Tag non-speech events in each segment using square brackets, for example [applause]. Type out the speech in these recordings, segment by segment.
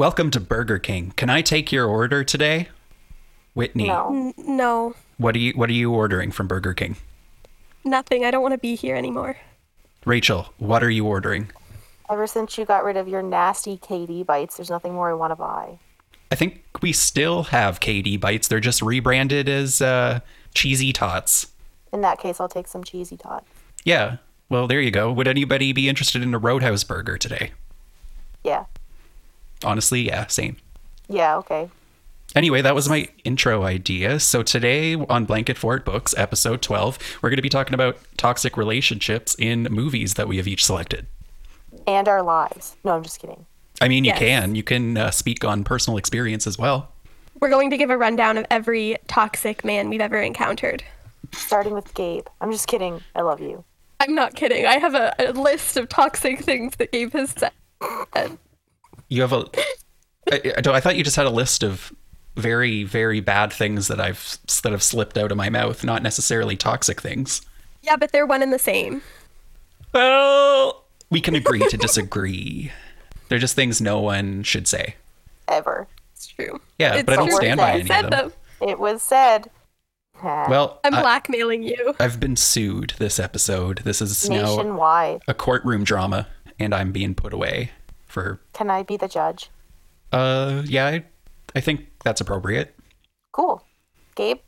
welcome to Burger King. Can I take your order today? Whitney, No. N- no, what are you what are you ordering from Burger King? nothing. I don't want to be here anymore. Rachel, what are you ordering? Ever since you got rid of your nasty KD bites, there's nothing more I want to buy. I think we still have KD bites. They're just rebranded as uh, cheesy tots. In that case, I'll take some cheesy tot. Yeah. Well, there you go. Would anybody be interested in a Roadhouse burger today? Yeah. Honestly, yeah, same. Yeah, okay. Anyway, that was my intro idea. So today on Blanket Fort Books, episode 12, we're going to be talking about toxic relationships in movies that we have each selected. And our lives. No, I'm just kidding. I mean, you Yes. can. You can uh, speak on personal experience as well. We're going to give a rundown of every toxic man we've ever encountered. Starting with Gabe. I'm just kidding. I love you. I'm not kidding. I have a, a list of toxic things that Gabe has said. You have a. I, I, don't- I thought you just had a list of very, very bad things that I've that have slipped out of my mouth, not necessarily toxic things. Yeah, but they're one and the same. Well, we can agree to disagree. They're just things no one should say. Ever. It's true. Yeah, It's but I don't stand by I any of them. them. It was said. Well, I'm I, blackmailing you. I've been sued this episode. This is now Nationwide. a courtroom drama, and I'm being put away for. Can I be the judge? Uh, yeah, I, I think that's appropriate. Cool. Gabe?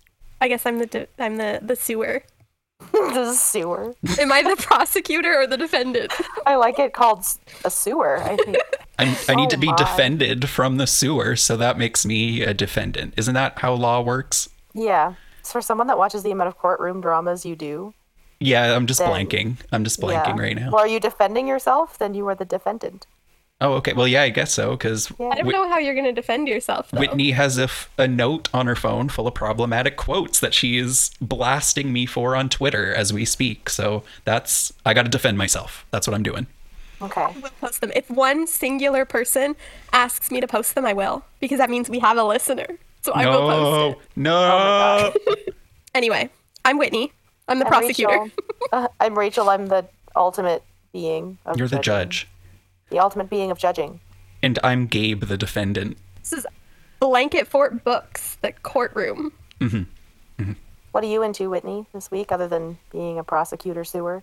I guess I'm the de- I'm the the sewer. [laughs] the sewer. Am I the prosecutor or the defendant? [laughs] I like it called a sewer, I think. [laughs] I'm, I need Oh to be my. defended from the sewer, so that makes me a defendant. Isn't that how law works? yeah. It's for someone that watches the amount of courtroom dramas you do. Yeah, I'm just Then- blanking. I'm just blanking yeah. right now. Well, are you defending yourself? Then you are the defendant. Oh, okay. Well, yeah, I guess so, because I don't know how you're going to defend yourself. Though. Whitney has a, f- a note on her phone full of problematic quotes that she is blasting me for on Twitter as we speak. So that's, I got to defend myself. That's what I'm doing. Okay. I will post them. If one singular person asks me to post them, I will because that means we have a listener. So I will post it. no. [laughs] Anyway, I'm Whitney. I'm the I'm prosecutor. Rachel. [laughs] Uh, I'm Rachel. I'm the ultimate being. Of You're the judge. The ultimate being of judging. And I'm Gabe, the defendant. This is Blanket Fort Books, the courtroom. What are you into, Whitney, this week, other than being a prosecutor sewer?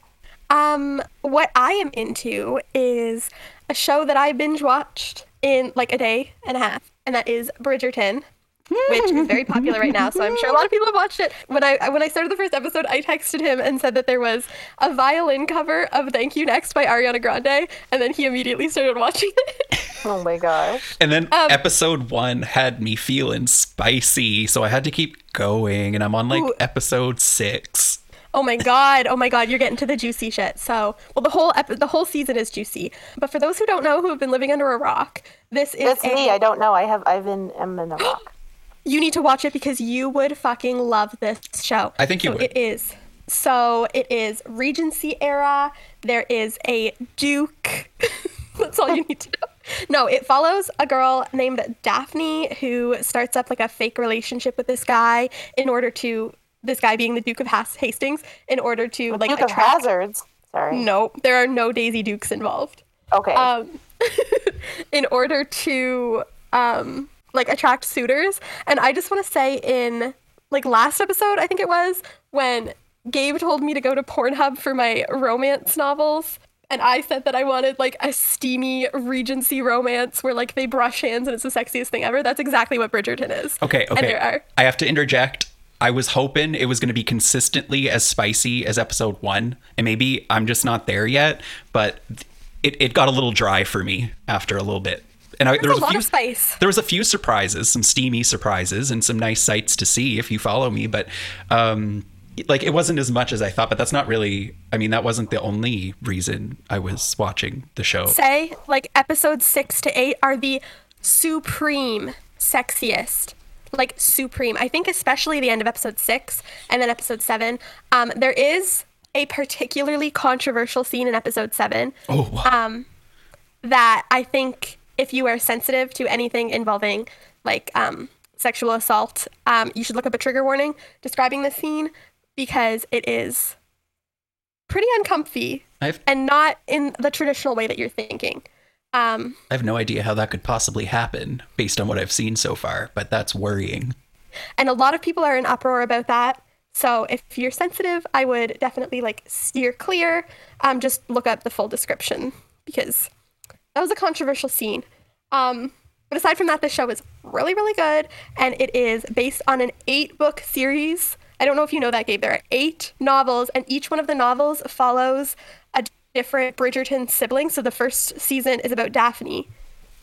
Um, what I am into is a show that I binge watched in like a day and a half, and that is Bridgerton. Which is very popular right now, so I'm sure a lot of people have watched it. When I when I started the first episode, I texted him and said that there was a violin cover of "Thank You Next" by Ariana Grande, and then he immediately started watching it. Oh my gosh. And then Um, episode one had me feeling spicy. So I had to keep going. And I'm on like Ooh. episode six. Oh my god! Oh my god! You're getting to the juicy shit. So, well, the whole ep- the whole season is juicy. But for those who don't know, who have been living under a rock, this is It's a, me. I don't know. I have. I've been. am in a [gasps] rock. You need to watch it because you would fucking love this show. I think you so would. It is. So it is Regency era. There is a Duke. [laughs] That's all you need to know. No, it follows a girl named Daphne who starts up like a fake relationship with this guy in order to this guy being the Duke of Has- Hastings in order to like Duke of. Hazards. Sorry. No, there are no Daisy Dukes involved. Okay. Um, [laughs] in order to um like attract suitors, and I just want to say in like last episode, I think it was when Gabe told me to go to Pornhub for my romance novels. And I said that I wanted like a steamy Regency romance where like they brush hands and it's the sexiest thing ever. That's exactly what Bridgerton is. Okay, And okay. there are I have to interject. I was hoping it was going to be consistently as spicy as episode one, and maybe I'm just not there yet. But it, it got a little dry for me after a little bit, and I, there was a lot few of spice. there was a few surprises, some steamy surprises, and some nice sights to see if you follow me. But um, like it wasn't as much as I thought. But that's not really. I mean, that wasn't the only reason I was watching the show. say like episodes six to eight are the supreme sexiest like supreme i think especially the end of episode six and then episode seven um, there is a particularly controversial scene in episode seven Oh, wow. um, that i think if you are sensitive to anything involving like um, sexual assault um, you should look up a trigger warning describing the scene because it is pretty uncomfy I've and not in the traditional way that you're thinking. Um, I have no idea how that could possibly happen based on what I've seen so far, but that's worrying. and a lot of people are in uproar about that. So if you're sensitive, I would definitely like steer clear. Um, just look up the full description because that was a controversial scene. Um, but aside from that, the show is really, really good, and it is based on an eight-book series. I don't know if you know that, Gabe. There are eight novels, and each one of the novels follows a different Bridgerton sibling. So the first season is about Daphne.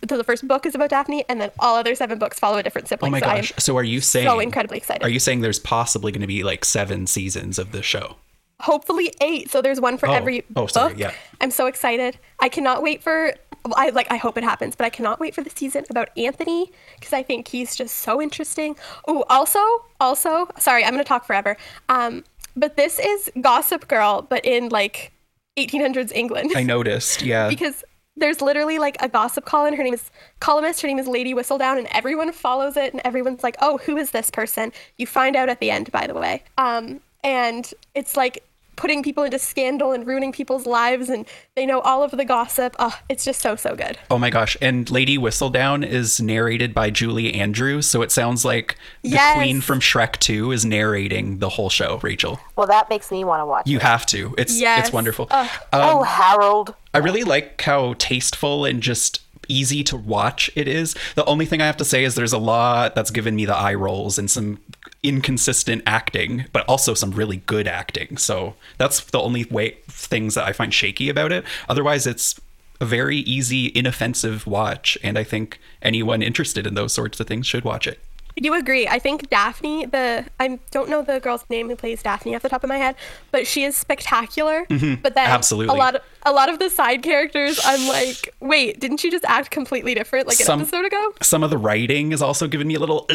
So the first book is about Daphne, and then all other seven books follow a different sibling. Oh my so gosh. So are you saying so incredibly excited. Are you saying there's possibly going to be like 7 seasons of the show? hopefully eight. So there's one for Oh. every Oh, sorry, book. yeah. I'm so excited. I cannot wait for. I like. I hope it happens, but I cannot wait for the season about Anthony because I think he's just so interesting. Oh, also, also, sorry, I'm gonna talk forever. Um, but this is Gossip Girl, but in like 1800s England I noticed. Yeah. [laughs] because there's literally like a gossip column. Her name is columnist. Her name is Lady Whistledown, and everyone follows it. And everyone's like, "Oh, who is this person?" You find out at the end, by the way. Um, and it's like putting people into scandal and ruining people's lives, and they know all of the gossip. Oh, it's just so so good. Oh my gosh. And Lady Whistledown is narrated by Julie Andrews. So it sounds like the Yes. queen from Shrek 2 is narrating the whole show, Rachel. Well, that makes me want to watch. You it. have to. It's Yes. it's wonderful. Ugh. Um, oh, Harold. I really like how tasteful and just easy to watch it is. The only thing I have to say is there's a lot that's given me the eye rolls and some inconsistent acting, but also some really good acting. So that's the only way things that I find shaky about it. Otherwise, it's a very easy, inoffensive watch, and I think anyone interested in those sorts of things should watch it. I do agree. I think Daphne, the I don't know the girl's name who plays Daphne off the top of my head, but she is spectacular. But then Mm-hmm. Absolutely. a lot of a lot of the side characters, I'm like, wait, didn't she just act completely different like an Some- episode ago? Some of the writing is also giving me a little.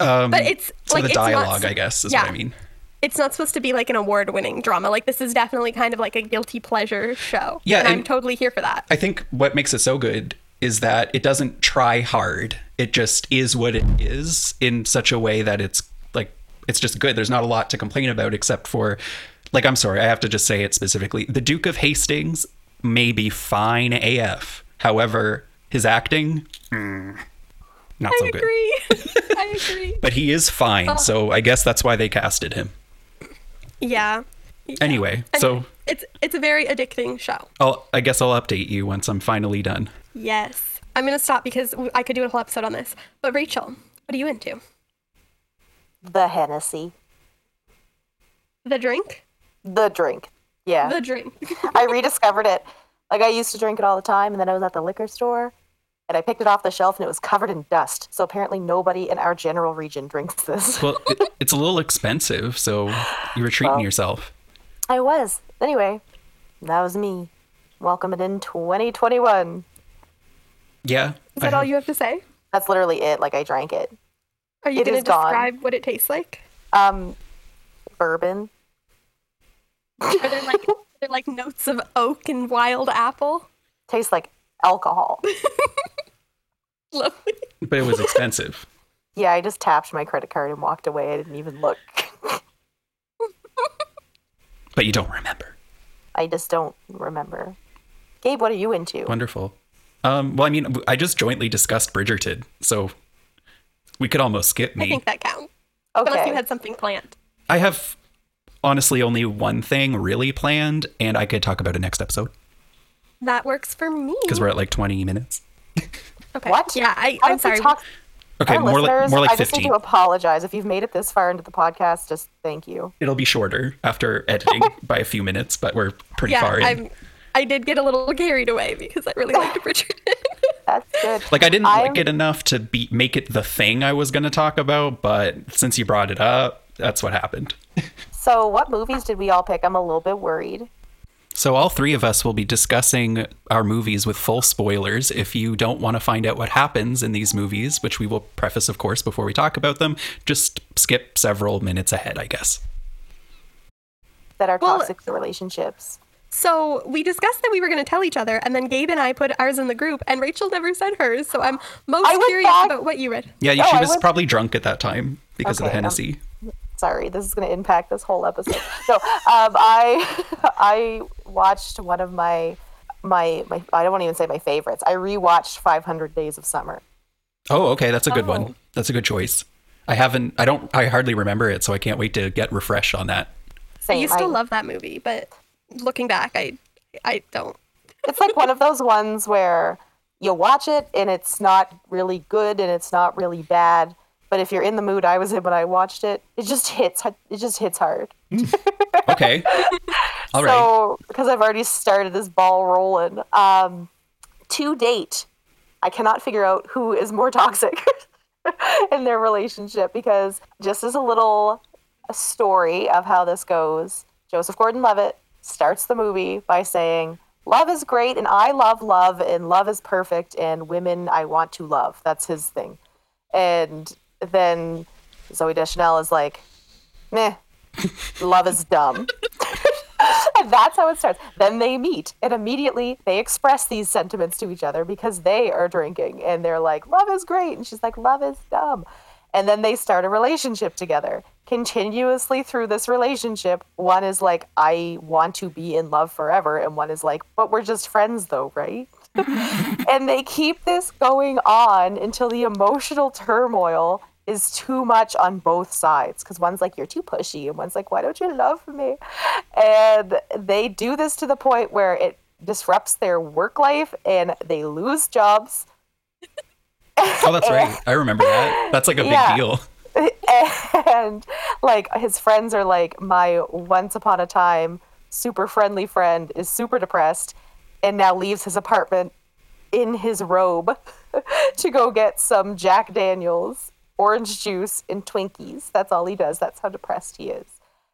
Um, But it's some like of the it's not dialogue, s- I guess, is yeah. what I mean. It's not supposed to be like an award-winning drama. Like this is definitely kind of like a guilty pleasure show. Yeah, and, I'm totally here for that. I think what makes it so good is that it doesn't try hard. It just is what it is in such a way that it's like it's just good. There's not a lot to complain about except for like I'm sorry, I have to just say it specifically. The Duke of Hastings may be fine AF. However, his acting mm, not so I good. agree. [laughs] I agree. But he is fine, so oh. I guess that's why they casted him. Yeah. Anyway, And so it's it's a very addicting show. I'll I guess I'll update you once I'm finally done. Yes. I'm going to stop because I could do a whole episode on this. But Rachel, what are you into? The Hennessy. The drink? The drink. Yeah. The drink. [laughs] I rediscovered it. Like I used to drink it all the time, and then I was at the liquor store, and I picked it off the shelf, and it was covered in dust. So apparently, nobody in our general region drinks this. Well, it, [laughs] it's a little expensive, so you were treating Well. yourself. I was. Anyway, that was me. Welcome it in 2021. Yeah. Is that I all have- you have to say? That's literally it. Like I drank it. Are you going to is gone. describe what it tastes like? Um, bourbon. Are there like [laughs] are there like notes of oak and wild apple? Tastes like alcohol. [laughs] Lovely. but it was expensive. [laughs] yeah, I just tapped my credit card and walked away. I didn't even look. [laughs] but you don't remember. I just don't remember. Gabe, what are you into? Wonderful. Um, well, I mean, I just jointly discussed Bridgerton, so we could almost skip me. I think that counts. Unless you had something planned. I have honestly only one thing really planned, and I could talk about it next episode That works for me. because we're at like 20 minutes. [laughs] okay. What? Yeah, I, How I'm sorry. talk- Okay, Our more like more like I just need to apologize if you've made it this far into the podcast. Just thank you. It'll be shorter after editing [laughs] by a few minutes, but we're pretty yeah, far in. I'm. I did get a little carried away because I really liked [laughs] Bridgerton. That's good. Like I didn't I'm- like it enough to be make it the thing I was going to talk about, but since you brought it up, that's what happened. So, what movies did we all pick? I'm a little bit worried. So all three of us will be discussing our movies with full spoilers. If you don't want to find out what happens in these movies, which we will preface of course before we talk about them, just skip several minutes ahead, I guess. That are Well- toxic relationships. so we discussed that we were going to tell each other, and then Gabe and I put ours in the group, and Rachel never said hers. So I'm most curious back- about what you read. Yeah, No, she I was would- probably drunk at that time because of the Okay, um, Hennessy. Sorry, this is going to impact this whole episode. so, um, I [laughs] I watched one of my my my I don't want to even say my favorites. I rewatched 500 Days of Summer. Oh, okay, that's a good Oh. one. That's a good choice. I haven't. I don't. I hardly remember it, so I can't wait to get refreshed on that. I used to love that movie, but looking back, I I don't. it's like one of those ones where you watch it and it's not really good and it's not really bad. But if you're in the mood I was in when I watched it, it just hits. It just hits hard. [laughs] Okay. All right. so because I've already started this ball rolling. Um, to date, I cannot figure out who is more toxic [laughs] in their relationship because just as a little story of how this goes, Joseph Gordon-Levitt starts the movie by saying, "Love is great, and I love love, and love is perfect, and women I want to love." That's his thing, and then Zooey Deschanel is like, "Meh, love is dumb." [laughs] and that's how it starts. Then they meet, and immediately they express these sentiments to each other because they are drinking, and they're like, "Love is great," and she's like, "Love is dumb." And then they start a relationship together. Continuously through this relationship, one is like, "I want to be in love forever," and one is like, "But we're just friends, though, right?" [laughs] and they keep this going on until the emotional turmoil is too much on both sides because one's like you're too pushy and one's like why don't you love me and they do this to the point where it disrupts their work life and they lose jobs oh, that's right. I remember that. [laughs] That's like a big Yeah. deal. and like his friends are like my once upon a time super friendly friend is super depressed and now leaves his apartment in his robe [laughs] to go get some Jack Daniels orange juice and Twinkies. That's all he does. That's how depressed he is.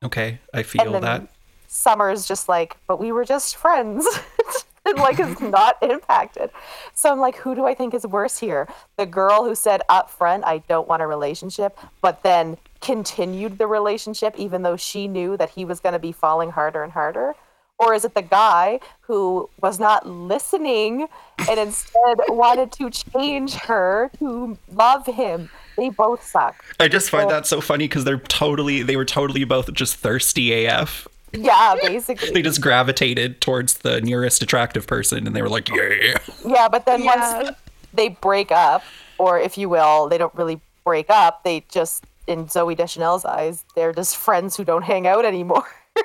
Okay, I feel that. Summer's just like, but we were just friends. [laughs] and like is not impacted. So I'm like, who do I think is worse here? The girl who said up front, I don't want a relationship, but then continued the relationship even though she knew that he was going to be falling harder and harder? Or is it the guy who was not listening and instead [laughs] wanted to change her to love him? They both suck. I just find that so funny because they're totally, they were totally both just thirsty AF. Yeah, basically. They just gravitated towards the nearest attractive person and they were like, yeah. Yeah, but then Yeah. once they break up, or if you will, they don't really break up. They just, in Zooey Deschanel's eyes, they're just friends who don't hang out anymore. [laughs]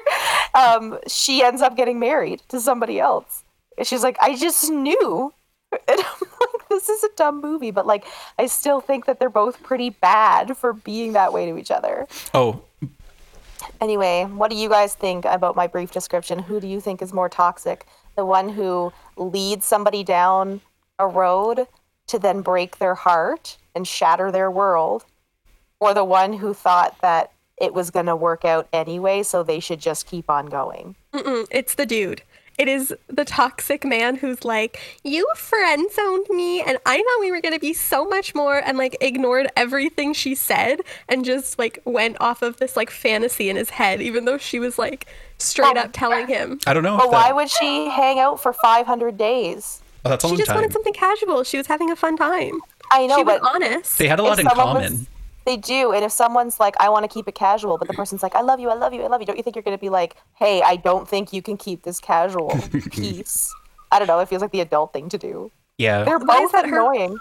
um, she ends up getting married to somebody else. And she's like, I just knew. [laughs] And I'm like, this is a dumb movie, but like, I still think that they're both pretty bad for being that way to each other. Oh, Anyway, what do you guys think about my brief description? Who do you think is more toxic? The one who leads somebody down a road to then break their heart and shatter their world, or the one who thought that it was going to work out anyway, so they should just keep on going? Mm-mm, it's the dude. It is the toxic man who's like, You friend zoned me, and I thought we were going to be so much more, and like ignored everything she said and just like went off of this like fantasy in his head, even though she was like straight Oh. up telling him. I don't know. But if why would she hang out for 500 days? oh, that's a She just time. wanted something casual. She was having a fun time. I know, she was but honest. They had a lot in common. was- they do. And if someone's like, I want to keep it casual, but the [clears throat] person's like, I love you, I love you, I love you, don't you think you're going to be like, hey, I don't think you can keep this casual [laughs] piece? I don't know. It feels like the adult thing to do. yeah. They're Why is both that her- annoying.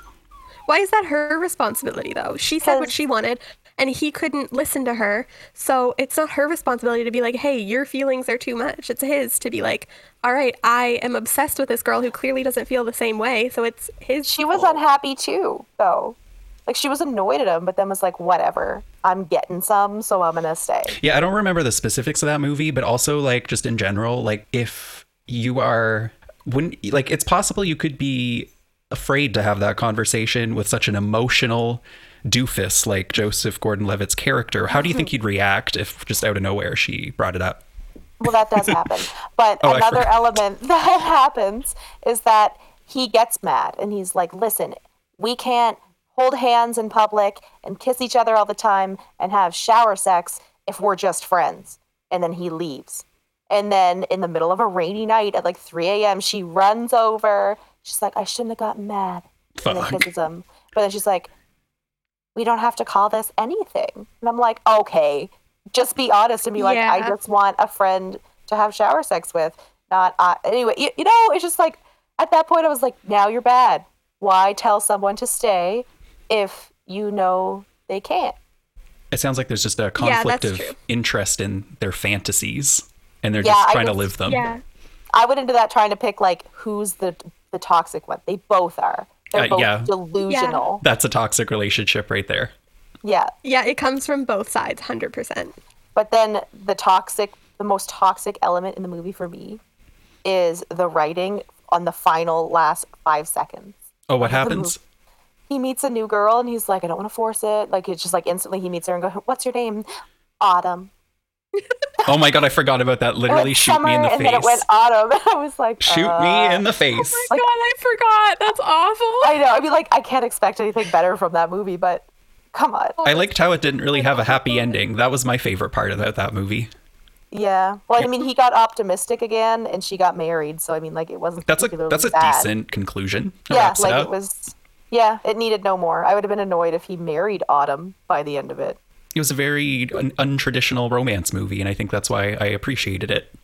Why is that her responsibility though? She said what she wanted and he couldn't listen to her. So it's not her responsibility to be like, "Hey, your feelings are too much." It's his to be like, "All right, I am obsessed with this girl who clearly doesn't feel the same way." So it's his She was unhappy too, though. Like she was annoyed at him, but then was like, whatever. I'm getting some, so I'm gonna stay. Yeah, I don't remember the specifics of that movie, but also like just in general, like if you are when like it's possible you could be afraid to have that conversation with such an emotional doofus like Joseph Gordon-Levitt's character. How do you think mm-hmm. he'd react if just out of nowhere she brought it up? Well, that does happen. [laughs] But Oh, another element [laughs] that happens is that he gets mad and he's like, listen, we can't hold hands in public and kiss each other all the time and have shower sex if we're just friends. And then he leaves. And then in the middle of a rainy night at like 3 a.m., she runs over. She's like, I shouldn't have gotten mad. Fuck. And then Fuck. kisses him. But then she's like, we don't have to call this anything. And I'm like, okay, just be honest and be like, I just want a friend to have shower sex with. not I. Anyway, you, you know, it's just like at that point I was like, now you're bad. Why tell someone to stay if you know they can't? It sounds like there's just a conflict that's of true. interest in their fantasies, and they're Yeah, just I trying to live them. Yeah. I went into that trying to pick like who's the the toxic one. They both are. They're Uh, both yeah. delusional. That's a toxic relationship right there. Yeah. Yeah, it comes from both sides, 100%. But then the toxic, the most toxic element in the movie for me is the writing on the final last five seconds. Oh, what the happens? He meets a new girl and he's like, I don't want to force it. Like it's just like instantly he meets her and go, What's your name? Autumn. Oh my god, I forgot about that. Literally, went shoot me in the summer, and face. then it went autumn. And [laughs] I was like, Shoot uh, me in the face. Oh my God, I forgot. That's awful. I know. I mean, like, I can't expect anything better from that movie, but come on. I liked how it didn't really have a happy ending. That was my favorite part about that movie. Yeah. Well, I mean, he got optimistic again, and she got married. So I mean, like, it wasn't. That's a that's a bad. decent conclusion. That Yeah, like it it was. Yeah, it needed no more. I would have been annoyed if he married Autumn by the end of it. It was a very un- untraditional romance movie, and I think that's why I appreciated it.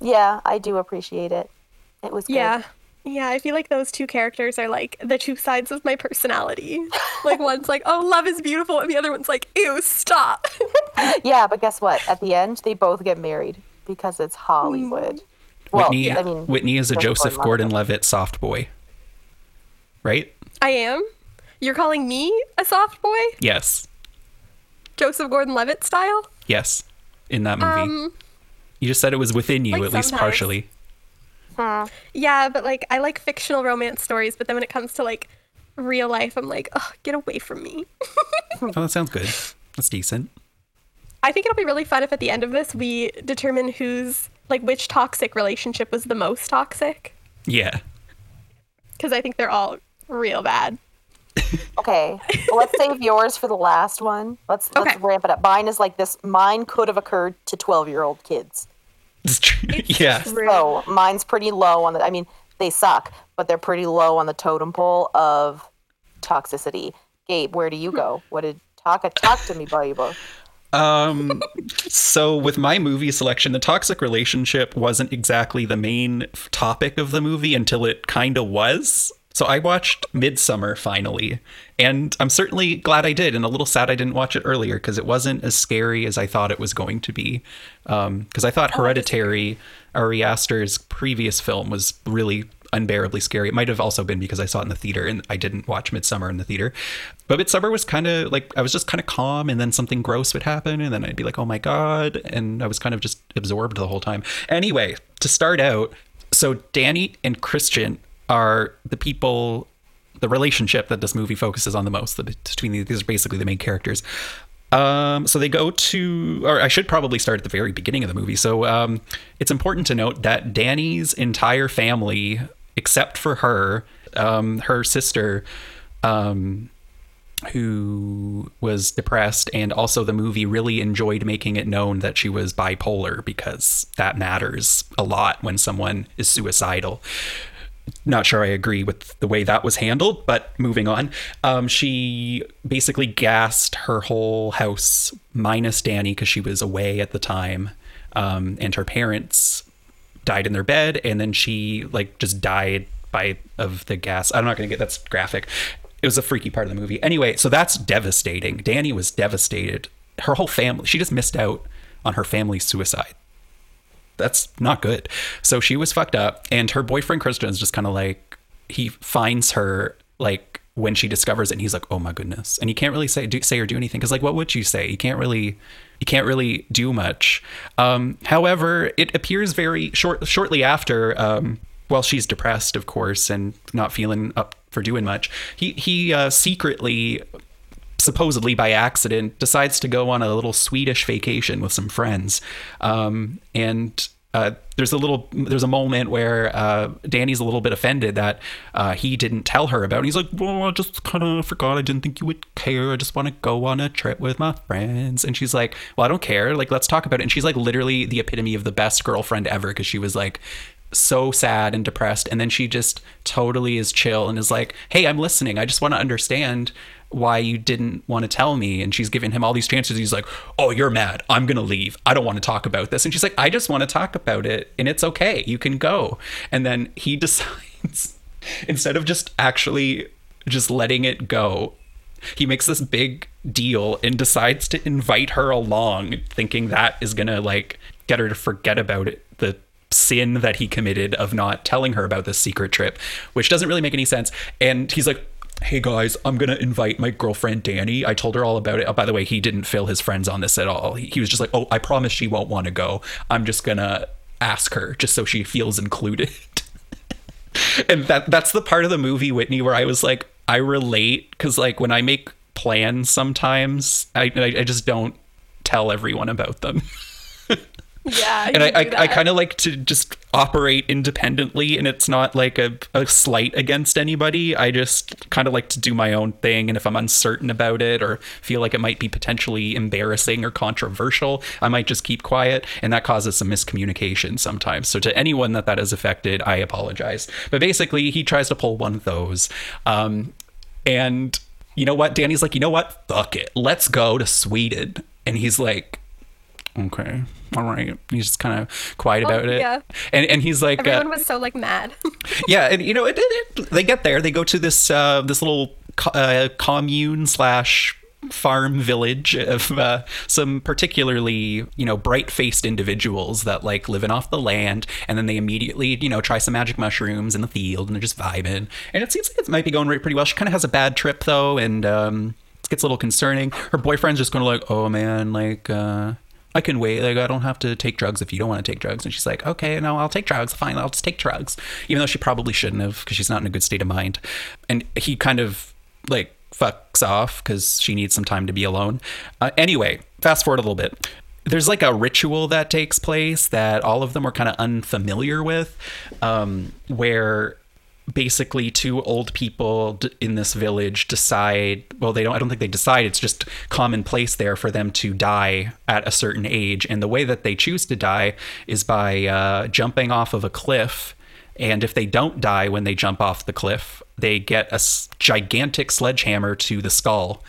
Yeah, I do appreciate it. It was good. Yeah. Yeah, I feel like those two characters are like the two sides of my personality. [laughs] Like one's like, "Oh, love is beautiful," and the other one's like, "Ew, stop." [laughs] Yeah, but guess what? At the end, they both get married because it's Hollywood. Well, Whitney, I mean, Whitney is a Joseph Gordon-Levitt. Gordon-Levitt soft boy, right? I am. You're calling me a soft boy, Yes, Joseph Gordon-Levitt style? yes. In that movie, Um, you just said it was within you, like at least sometimes. partially. yeah, but like I like fictional romance stories, but then when it comes to like real life, I'm like, "Oh, get away from me." [laughs] Oh, that sounds good. That's decent. I think it'll be really fun if at the end of this we determine who's like which toxic relationship was the most toxic Yeah. because I think they're all real bad. Okay, well, let's save yours for the last one. Let's let's Okay. ramp it up. Mine is like this. Mine could have occurred to twelve-year-old kids. It's true. [laughs] yeah. True. So mine's pretty low on the. I mean, they suck, but they're pretty low on the totem pole of toxicity. Gabe, where do you go? What did talk talk to me, baby? Um, so with my movie selection, the toxic relationship wasn't exactly the main topic of the movie until it kind of was. So I watched Midsommar finally, and I'm certainly glad I did, and a little sad I didn't watch it earlier because it wasn't as scary as I thought it was going to be. Um, because I thought oh, Hereditary, Ari Aster's previous film, was really unbearably scary. It might have also been because I saw it in the theater and I didn't watch Midsommar in the theater. But Midsommar was kind of like I was just kind of calm, and then something gross would happen, and then I'd be like, "Oh my god!" And I was kind of just absorbed the whole time. Anyway, to start out, so Danny and Christian are the people, the relationship that this movie focuses on the most. The, between these, these are basically the main characters. Um, so they go to, or I should probably start at the very beginning of the movie. So um, it's important to note that Danny's entire family, except for her, um, her sister, um, who was depressed, and also the movie really enjoyed making it known that she was bipolar because that matters a lot when someone is suicidal not sure I agree with the way that was handled, but moving on. Um, she basically gassed her whole house minus Danny because she was away at the time, um, and her parents died in their bed, and then she like just died by of the gas. I'm not gonna get that's graphic. It was a freaky part of the movie. Anyway, so that's devastating. Danny was devastated. Her whole family. She just missed out on her family's suicide that's not good. So she was fucked up, and her boyfriend Christian is just kind of like he finds her like when she discovers it, and he's like, "Oh my goodness!" And he can't really say do, say or do anything because like, what would you say? You can't really you can't really do much. Um, however, it appears very short shortly after. Um, well, she's depressed, of course, and not feeling up for doing much. He he uh, secretly supposedly by accident, decides to go on a little Swedish vacation with some friends. Um, and uh, there's a little, there's a moment where uh, Danny's a little bit offended that uh, he didn't tell her about. It. And he's like, "Well, I just kind of forgot. I didn't think you would care. I just want to go on a trip with my friends." And she's like, "Well, I don't care. Like, let's talk about it." And she's like, literally the epitome of the best girlfriend ever because she was like so sad and depressed and then she just totally is chill and is like hey i'm listening i just want to understand why you didn't want to tell me. And she's giving him all these chances. He's like, Oh, you're mad. I'm going to leave. I don't want to talk about this. And she's like, I just want to talk about it. And it's okay. You can go. And then he [laughs] decides, instead of just actually just letting it go, he makes this big deal and decides to invite her along, thinking that is going to like get her to forget about it. The sin that he committed of not telling her about this secret trip, which doesn't really make any sense. And he's like, hey guys, I'm gonna invite my girlfriend Danny. I told her all about it. Oh, by the way, he didn't fill his friends on this at all. He, he was just like, oh, I promise she won't want to go. I'm just gonna ask her just so she feels included. [laughs] and that that's the part of the movie, Whitney, where I was like, I relate because like when I make plans, sometimes I I just don't tell everyone about them. [laughs] [laughs] Yeah. and I, I, I kind of like to just operate independently and it's not like a, a slight against anybody. I just kind of like to do my own thing and if i'm uncertain about it or feel like it might be potentially embarrassing or controversial i might just keep quiet and that causes some miscommunication sometimes. So to anyone that that has affected i apologize. But basically he tries to pull one of those um, and you know what? Danny's like you know what? Fuck it. Let's go to sweden. And he's like okay. All right. He's just kind of quiet about it. yeah. and and he's like uh, Everyone was so like mad. [laughs] yeah and you know it, it, it- they get there. They go to this uh this little uh, commune slash farm village of uh, some particularly you know bright faced individuals that like living off the land. And then they immediately you know try some magic mushrooms in the field and they're just vibing. And it seems like it might be going right pretty well. She kind of has a bad trip though and um it gets a little concerning. Her boyfriend's just going to like oh man like uh I can wait. Like, I don't have to take drugs if you don't want to take drugs. And she's like, okay, no, I'll take drugs. Fine, I'll just take drugs. Even though she probably shouldn't have because she's not in a good state of mind. And he kind of like fucks off because she needs some time to be alone. Uh, anyway, fast forward a little bit. There's like a ritual that takes place that all of them are kind of unfamiliar with, um, where basically two old people in this village decide well they don't i don't think they decide it's just commonplace there for them to die at a certain age. And the way that they choose to die is by uh, jumping off of a cliff. And if they don't die when they jump off the cliff they get a gigantic sledgehammer to the skull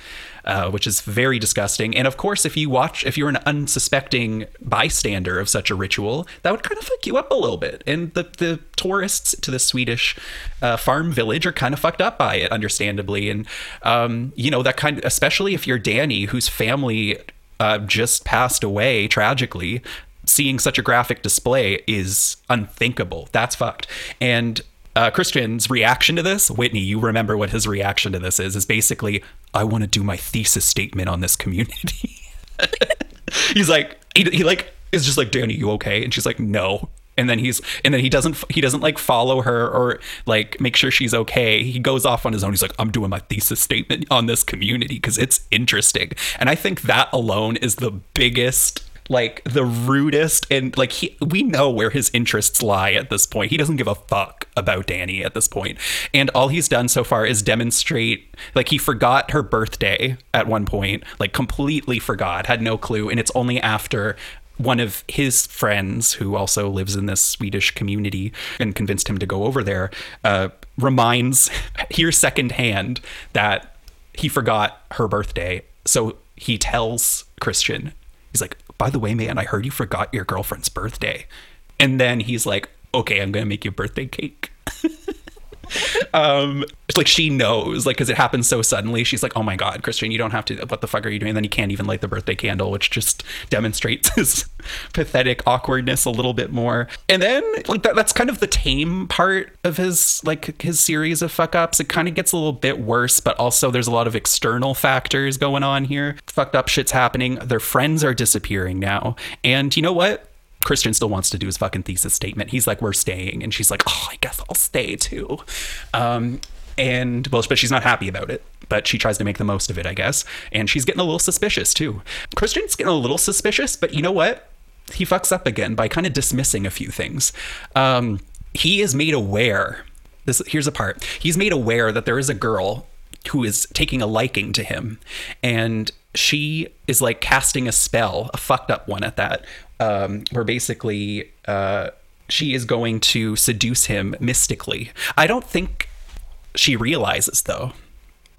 uh, which is very disgusting. And of course, if you watch, if you're an unsuspecting bystander of such a ritual, that would kind of fuck you up a little bit. And the, the tourists to the Swedish uh, farm village are kind of fucked up by it, understandably. And, um, you know, that kind of, especially if you're Danny, whose family uh, just passed away tragically, seeing such a graphic display is unthinkable. That's fucked. And uh, Christian's reaction to this, Whitney, you remember what his reaction to this is, is basically, I want to do my thesis statement on this community. [laughs] he's like, he, he like, is just like, Danny, you okay? And she's like, no. And then he's, and then he doesn't, he doesn't like follow her or like make sure she's okay. He goes off on his own. He's like, I'm doing my thesis statement on this community because it's interesting. And I think that alone is the biggest like the rudest and like he we know where his interests lie at this point. He doesn't give a fuck about danny at this point. And all he's done so far is demonstrate like he forgot her birthday at one point like completely forgot had no clue and it's only after one of his friends who also lives in this swedish community and convinced him to go over there uh reminds [laughs] here secondhand that he forgot her birthday. So he tells christian He's like, by the way, man, I heard you forgot your girlfriend's birthday. And then he's like, okay, I'm going to make you a birthday cake. [laughs] um, like she knows, like, because it happens so suddenly. She's like, oh my God, Christian, you don't have to. What the fuck are you doing? And then he can't even light the birthday candle, which just demonstrates [laughs] his pathetic awkwardness a little bit more. And then, like, that, that's kind of the tame part of his, like, his series of fuck ups. It kind of gets a little bit worse, but also there's a lot of external factors going on here. Fucked up shit's happening. Their friends are disappearing now. And you know what? Christian still wants to do his fucking thesis statement. He's like, "We're staying," and she's like, "Oh, I guess I'll stay too." Um, and well, but she's not happy about it. But she tries to make the most of it, I guess. And she's getting a little suspicious too. Christian's getting a little suspicious, but you know what? He fucks up again by kind of dismissing a few things. Um, he is made aware. This here's a part. He's made aware that there is a girl who is taking a liking to him. And she is like casting a spell a fucked up one at that um where basically uh she is going to seduce him mystically. I don't think she realizes though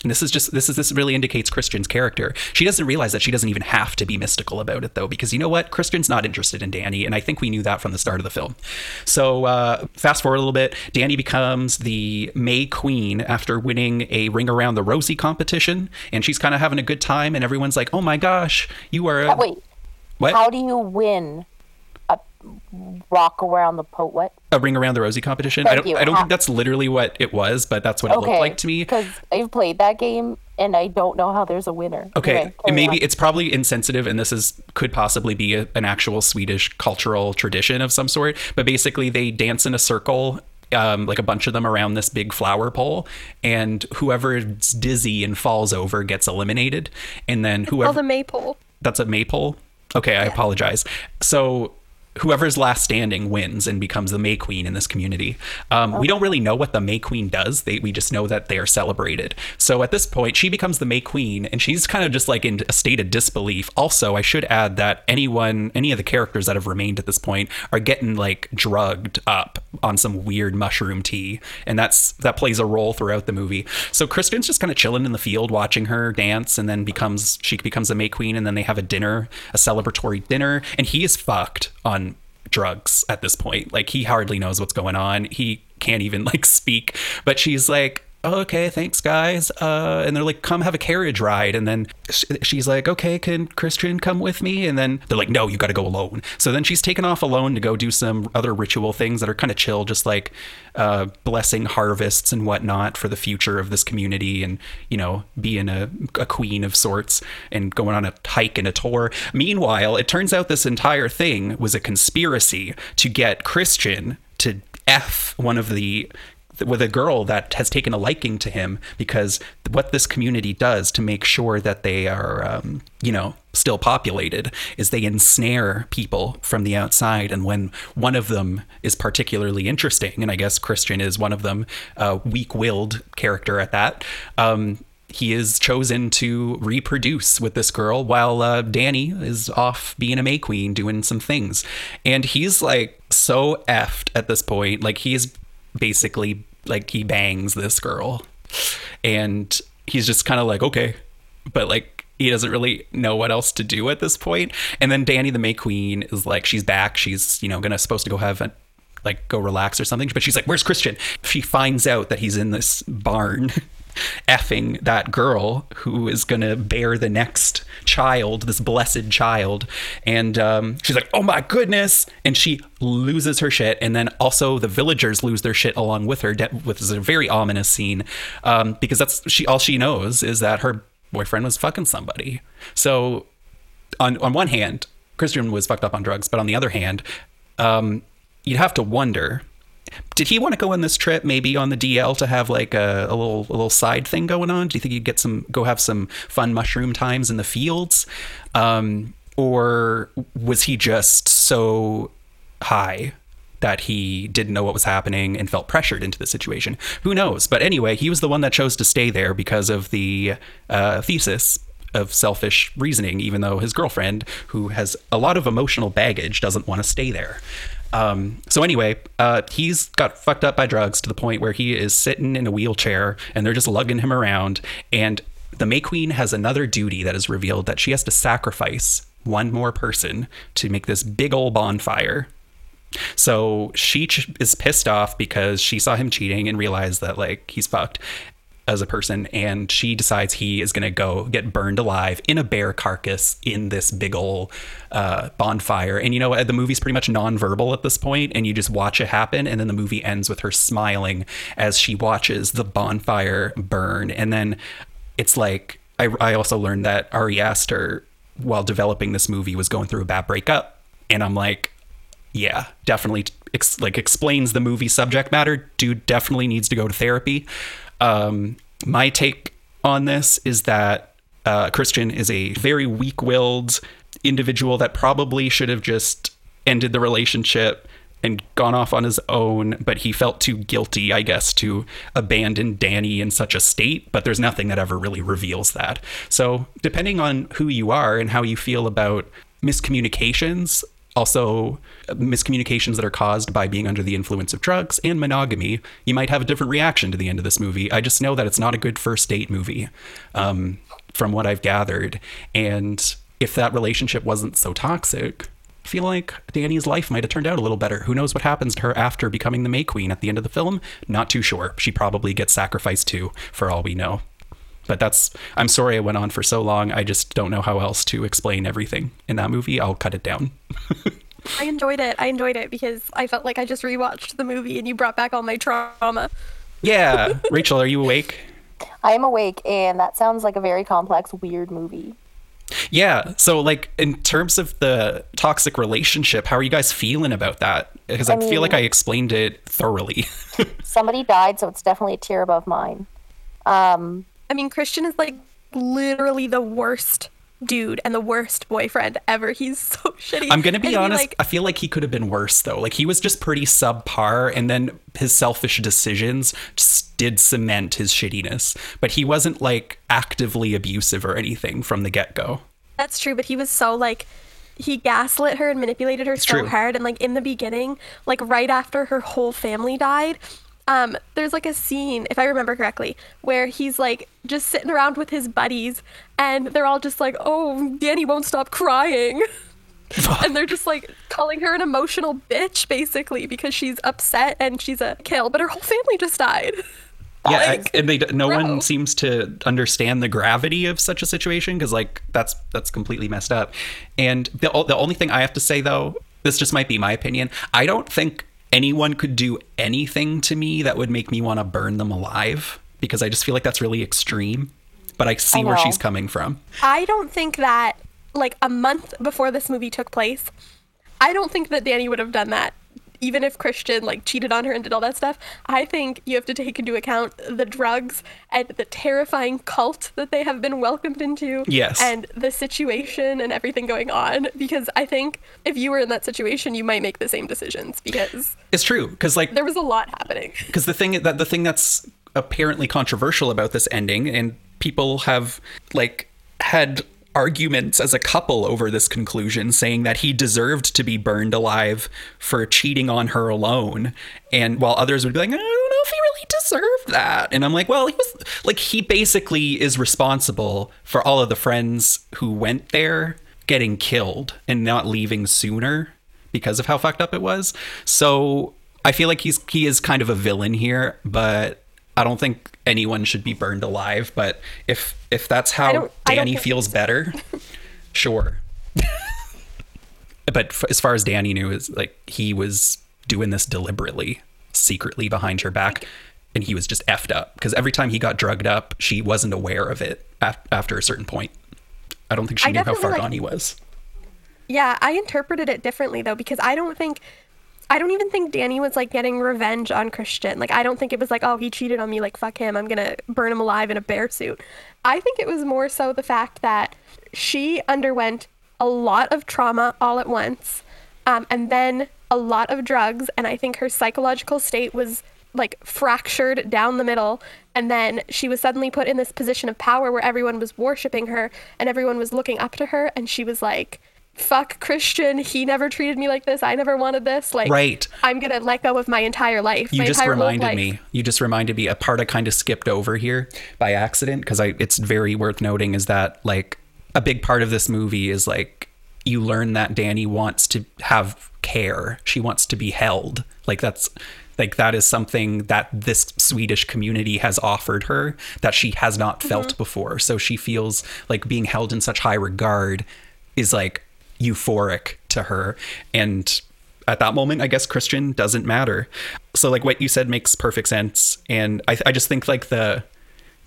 And this is just this is this really indicates Christian's character. She doesn't realize that she doesn't even have to be mystical about it though, because you know what? Christian's not interested in Danny, and I think we knew that from the start of the film. So uh, fast forward a little bit, Danny becomes the May Queen after winning a Ring Around the Rosie competition, and she's kind of having a good time, and everyone's like, "Oh my gosh, you are." A- Wait, What? how do you win a rock around the po? What? a ring around the Rosie competition. I don't. you. I don't Ha- think that's literally what it was, but that's what it Okay, looked like to me. because I've played that game and I don't know how there's a winner. Okay, Anyway, maybe on. it's probably insensitive, and this is could possibly be a, an actual Swedish cultural tradition of some sort. But basically, they dance in a circle. Um, like a bunch of them around this big flower pole, and whoever's dizzy and falls over gets eliminated, and then whoever. Oh, whoever the maypole. that's a maypole. Okay, I apologize. So whoever's last standing wins and becomes the May Queen in this community. Um, We don't really know what the May Queen does. They, we just know that they are celebrated. So at this point, she becomes the May Queen, and she's kind of just like in a state of disbelief. Also, I should add that anyone, any of the characters that have remained at this point, are getting like drugged up on some weird mushroom tea, and that's that plays a role throughout the movie. So Christian's just kind of chilling in the field, watching her dance, and then becomes she becomes the May Queen, and then they have a dinner, a celebratory dinner, and he is fucked on drugs at this point. Like he hardly knows what's going on. He can't even like speak. But she's like, oh, okay, thanks, guys. Uh, and they're like, come have a carriage ride. And then sh- she's like, okay, can Christian come with me? And then they're like, no, you got to go alone. So then she's taken off alone to go do some other ritual things that are kind of chill, just like uh, blessing harvests and whatnot for the future of this community and, you know, being a, a queen of sorts and going on a hike and a tour. Meanwhile, it turns out this entire thing was a conspiracy to get Christian to F one of the with a girl that has taken a liking to him because what this community does to make sure that they are um, you know still populated is they ensnare people from the outside and when one of them is particularly interesting and i guess christian is one of them a weak-willed character at that um, he is chosen to reproduce with this girl while uh, Danny is off being a May Queen doing some things. And he's like so effed at this point. Like he's basically like he bangs this girl. And he's just kind of like, okay. But like he doesn't really know what else to do at this point. And then Danny the May Queen is like, she's back. She's, you know, gonna supposed to go have a like go relax or something. But she's like, "Where's Christian?" She finds out that he's in this barn, [laughs] effing that girl who is gonna bear the next child, this blessed child. And um, she's like, "Oh my goodness!" And she loses her shit. And then also the villagers lose their shit along with her, which is a very ominous scene um, because that's she all she knows is that her boyfriend was fucking somebody. So on on one hand, Christian was fucked up on drugs, but on the other hand, um, you'd have to wonder. Did he want to go on this trip, maybe on the DL, to have like a, a little a little side thing going on? Do you think he'd get some go have some fun mushroom times in the fields, um, or was he just so high that he didn't know what was happening and felt pressured into the situation? Who knows? But anyway, he was the one that chose to stay there because of the uh, thesis of selfish reasoning, even though his girlfriend, who has a lot of emotional baggage, doesn't want to stay there. Um, so anyway, uh, he's got fucked up by drugs to the point where he is sitting in a wheelchair and they're just lugging him around. And the May Queen has another duty that is revealed that she has to sacrifice one more person to make this big old bonfire. So she ch- is pissed off because she saw him cheating and realized that like he's fucked as a person and she decides he is going to go get burned alive in a bear carcass in this big ol' uh, bonfire and you know the movie's pretty much nonverbal at this point and you just watch it happen and then the movie ends with her smiling as she watches the bonfire burn and then it's like i, I also learned that ari aster while developing this movie was going through a bad breakup and i'm like yeah, definitely ex- like explains the movie subject matter. Dude definitely needs to go to therapy. Um, my take on this is that uh, Christian is a very weak-willed individual that probably should have just ended the relationship and gone off on his own, but he felt too guilty, I guess, to abandon Danny in such a state. But there's nothing that ever really reveals that. So, depending on who you are and how you feel about miscommunications, also miscommunications that are caused by being under the influence of drugs and monogamy, you might have a different reaction to the end of this movie. I just know that it's not a good first date movie, um, from what I've gathered. And if that relationship wasn't so toxic, I feel like Danny's life might have turned out a little better. Who knows what happens to her after becoming the May Queen at the end of the film? Not too sure. She probably gets sacrificed too, for all we know. But that's, I'm sorry I went on for so long. I just don't know how else to explain everything in that movie. I'll cut it down. [laughs] I enjoyed it. I enjoyed it because I felt like I just rewatched the movie and you brought back all my trauma. Yeah. [laughs] Rachel, are you awake? I am awake, and that sounds like a very complex, weird movie. Yeah. So, like, in terms of the toxic relationship, how are you guys feeling about that? Because I, I feel like I explained it thoroughly. [laughs] Somebody died, so it's definitely a tier above mine. Um, I mean, Christian is like literally the worst dude and the worst boyfriend ever. He's so [laughs] shitty. I'm gonna be And he, honest. like- I feel like he could have been worse though. Like he was just pretty subpar, and then his selfish decisions just did cement his shittiness. But he wasn't like actively abusive or anything from the get go. That's true, but he was so like he gaslit her and manipulated her so true. hard and like in the beginning, like right after her whole family died, um there's like a scene, if I remember correctly, where he's like just sitting around with his buddies and they're all just like, "Oh, Dani won't stop crying." [laughs] and they're just like calling her an emotional bitch basically because she's upset and she's a kill, but her whole family just died. Yeah, Like, I- and they no one seems to understand the gravity of such a situation because like that's that's completely messed up. And the the only thing I have to say though, this just might be my opinion. I don't think anyone could do anything to me that would make me want to burn them alive because I just feel like that's really extreme. But I see I where she's oh, coming from. I don't think that like a month before this movie took place, I don't think that Dani would have done that. Even if Christian like cheated on her and did all that stuff, I think you have to take into account the drugs and the terrifying cult that they have been welcomed into. Yes. And the situation and everything going on. Because I think if you were in that situation, you might make the same decisions because It's true because like there was a lot happening. because the thing that the thing that's apparently controversial about this ending and people have like had arguments as a couple over this conclusion saying that he deserved to be burned alive for cheating on her alone and while others would be like I don't know if he really deserved that and I'm like well he was like he basically is responsible for all of the friends who went there getting killed and not leaving sooner because of how fucked up it was. So I feel like he's he is kind of a villain here, but I don't think anyone should be burned alive. But if if that's how don't- I don't Dani feels better, [laughs] sure. but f- as far as Dani knew, is like he was doing this deliberately, secretly behind her back, and he was just effed up because every time he got drugged up, she wasn't aware of it af- after a certain point. I don't think she I knew how far like- gone he was. Yeah, I interpreted it differently though because I don't think I don't even think Dani was like getting revenge on Christian. Like I don't think it was like, oh, he cheated on me, like fuck him, I'm to burn him alive in a bear suit. I think it was more so the fact that she underwent a lot of trauma all at once. Um, and then a lot of drugs and I think her psychological state was like fractured down the middle and then she was suddenly put in this position of power where everyone was worshiping her and everyone was looking up to her and she was like fuck Christian, he never treated me like this. I never wanted this. Like, Right. I'm gonna let go of my entire life. You my just reminded me. You just reminded me a part I kind of skipped over here by accident because I it's very worth noting is that like a big part of this movie is like you learn that Dani wants to have care. She wants to be held. Like that's like that is something that this Swedish community has offered her that she has not felt mm-hmm. before. So she feels like being held in such high regard is like euphoric to her and at that moment i guess christian doesn't matter so like what you said makes perfect sense and i, I just think like the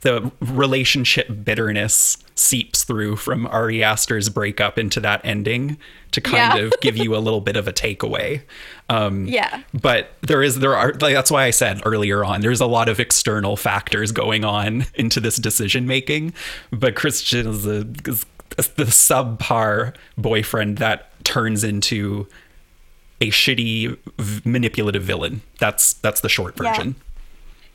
the relationship bitterness seeps through from Ari Aster's breakup into that ending to kind Yeah. of give you a little bit of a takeaway. Um, Yeah. but there is there are like that's why I said earlier on there's a lot of external factors going on [laughs] into this decision making. But Christian is, a, is the subpar boyfriend that turns into a shitty v- manipulative villain. That's that's the short Yeah. version.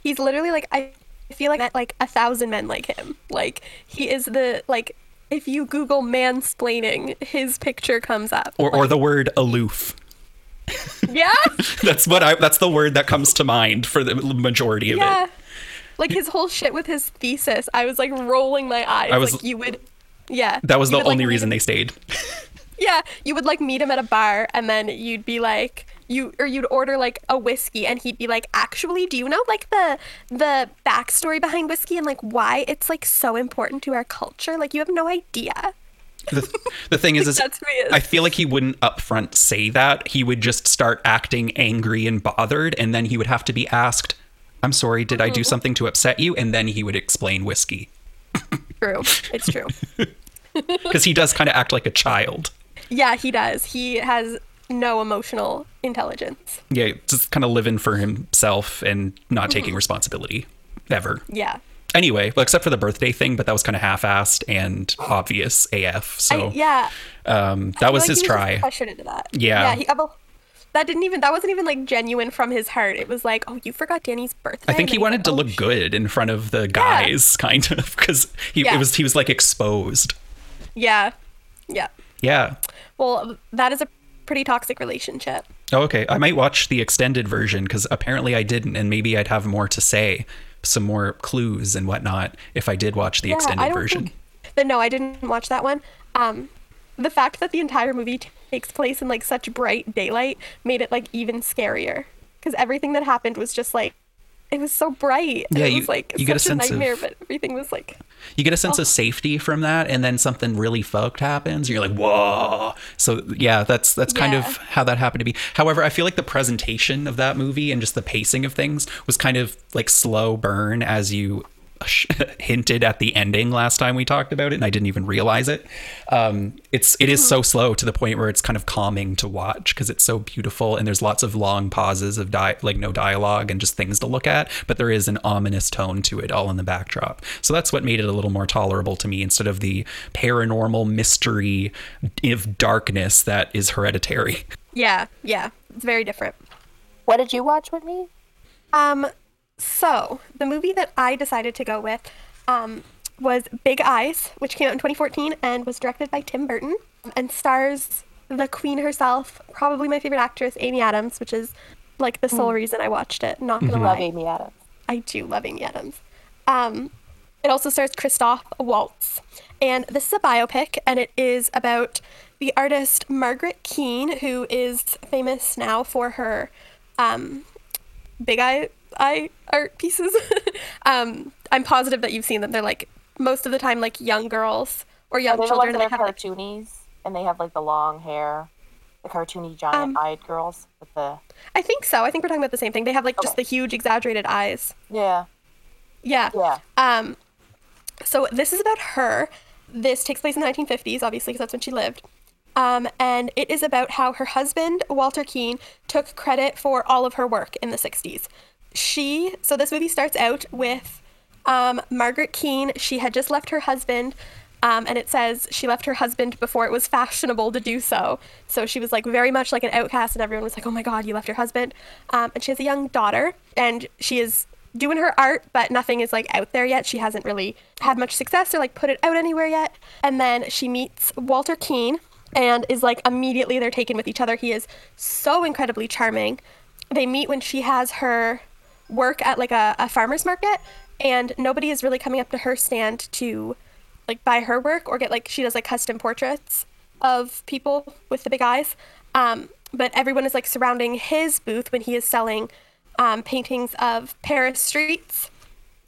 He's literally like I feel like like a thousand men like him. Like he is the like if you Google mansplaining, his picture comes up. Or or the word aloof. Yeah, [laughs] That's what I that's the word that comes to mind for the majority of yeah. it. Like his whole shit with his thesis, I was like rolling my eyes. I was- like you would, yeah. That was you the would, only meet reason they stayed. [laughs] Yeah, you would like meet him at a bar, and then you'd be like, you or you'd order like a whiskey, and he'd be like, actually, do you know like the the backstory behind whiskey and like why it's like so important to our culture? Like you have no idea. the, the thing is, [laughs] is That's who he is. I feel like he wouldn't upfront say that. He would just start acting angry and bothered, and then he would have to be asked, "I'm sorry, did I Mm-hmm. do something to upset you?" And then he would explain whiskey [laughs] True, it's true. [laughs] because he does kind of act like a child. yeah, he does. He has no emotional intelligence. Yeah, just kind of living for himself and not [laughs] taking responsibility ever. Yeah. Anyway, well, except for the birthday thing, but that was kind of half-assed and obvious AF. So I, yeah. um, that was like his he try. pressured into that. Yeah. Yeah. He, that didn't even. That wasn't even like genuine from his heart. It was like, oh, you forgot Dani's birthday. I think he wanted to like, look oh, good in front of the guys, [laughs] kind of, because he Yeah. it was he was like exposed. Yeah. Yeah. Yeah. Well, that is a pretty toxic relationship. Oh, okay. I might watch the extended version because apparently I didn't, and maybe I'd have more to say, some more clues and whatnot if I did watch the Yeah, I extended don't version. think- But no, I didn't watch that one. Um, the fact that the entire movie t- takes place in like such bright daylight made it like even scarier because everything that happened was just like it was so bright. and Yeah, it you- was like you get a sense of- nightmare, but everything was like You get a sense of oh. safety from that, and then something really fucked happens, and you're like, "Whoa!" So yeah, that's that's kind of how that happened to be. However, I feel like the presentation of that movie and just the pacing of things was kind of like slow burn, as you [laughs] hinted at the ending last time we talked about it, and I didn't even realize it. Um, it's it is so slow to the point where it's kind of calming to watch because it's so beautiful, and there's lots of long pauses of di- like no dialogue and just things to look at, but there is an ominous tone to it all in the backdrop. So that's what made it a little more tolerable to me instead of the paranormal mystery of darkness that is hereditary. yeah, yeah, it's very different. What did you watch with me? Um, so the movie that I decided to go with um, was Big Eyes, which came out in 2014 and was directed by Tim Burton and stars the queen herself, probably my favorite actress, Amy Adams, which is like the sole reason I watched it. Not gonna Love lie, Amy Adams. I do love Amy Adams. Um, it also stars Christoph Waltz, and this is a biopic, and it is about the artist Margaret Keane, who is famous now for her um, big eye eye art pieces. [laughs] um, I'm positive that you've seen them. They're like most of the time like young girls or young they the children. ones that they are have like, cartoonies and they have like the long hair, the cartoony Um, giant-eyed girls with the I think so. I think we're talking about the same thing. They have like just the huge exaggerated eyes. yeah Yeah. yeah. Um, so this is about her. This takes place in the 1950s, obviously, because that's when she lived. Um, and it is about how her husband, Walter Keane, took credit for all of her work in the 60s. She, so this movie starts out with um, Margaret Keane. She had just left her husband, um, and it says she left her husband before it was fashionable to do so. So she was like very much like an outcast, and everyone was like, oh my God, you left your husband. Um, and she has a young daughter, and she is doing her art, but nothing is like out there yet. She hasn't really had much success or like put it out anywhere yet. And then she meets Walter Keane and is like immediately they're taken with each other. He is so incredibly charming. They meet when she has her work at like a, a farmer's market and nobody is really coming up to her stand to like buy her work or get like she does like custom portraits of people with the big eyes. Um, but everyone is like surrounding his booth when he is selling um, paintings of Paris streets.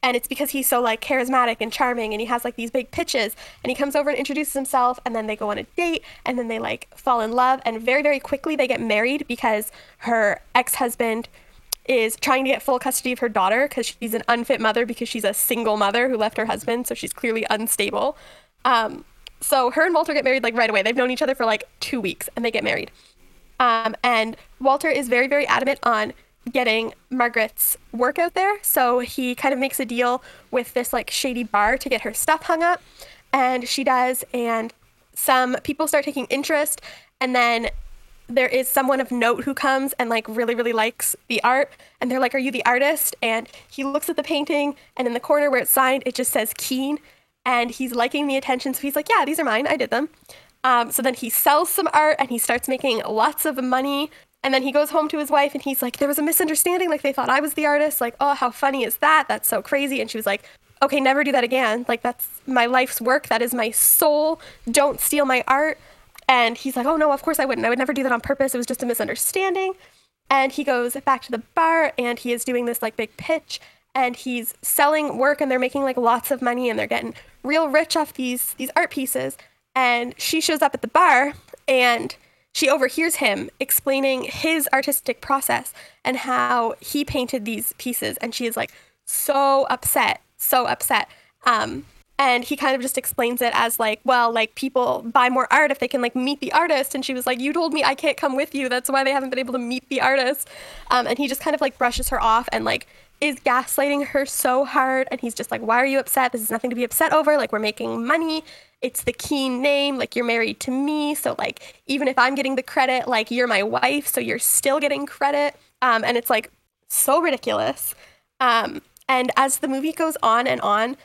And it's because he's so like charismatic and charming and he has like these big pitches and he comes over and introduces himself and then they go on a date and then they like fall in love and very, very quickly they get married because her ex-husband is trying to get full custody of her daughter because she's an unfit mother because she's a single mother who left her husband, so she's clearly unstable. Um, so her and Walter get married like right away. They've known each other for like two weeks and they get married. Um, and Walter is very, very adamant on getting Margaret's work out there. So he kind of makes a deal with this like shady bar to get her stuff hung up. And she does. And some people start taking interest. And then there is someone of note who comes and like really, really likes the art. And they're like, Are you the artist? And he looks at the painting. And in the corner where it's signed, it just says Keane. and he's liking the attention. So he's like, yeah, these are mine. I did them. Um, so then he sells some art and he starts making lots of money. And then he goes home to his wife and he's like, there was a misunderstanding. Like they thought I was the artist. Like, oh, how funny is that? That's so crazy. And she was like, okay, never do that again. Like that's my life's work. That is my soul. Don't steal my art. And he's like, oh no, of course I wouldn't. I would never do that on purpose. It was just a misunderstanding. And he goes back to the bar and he is doing this like big pitch and he's selling work and they're making like lots of money and they're getting real rich off these these art pieces. And she shows up at the bar and she overhears him explaining his artistic process and how he painted these pieces and she is like so upset, so upset. Um, and he kind of just explains it as like well like people buy more art if they can like meet the artist. And she was like you told me i can't come with you. That's why they haven't been able to meet the artist. Um, and he just kind of like brushes her off and like is gaslighting her so hard. And he's just like why are you upset? This is nothing to be upset over. Like we're making money. It's the Keane name. Like you're married to me. So like even if i'm getting the credit like you're my wife. So you're still getting credit. Um, and it's like so ridiculous. Um, and as the movie goes on and on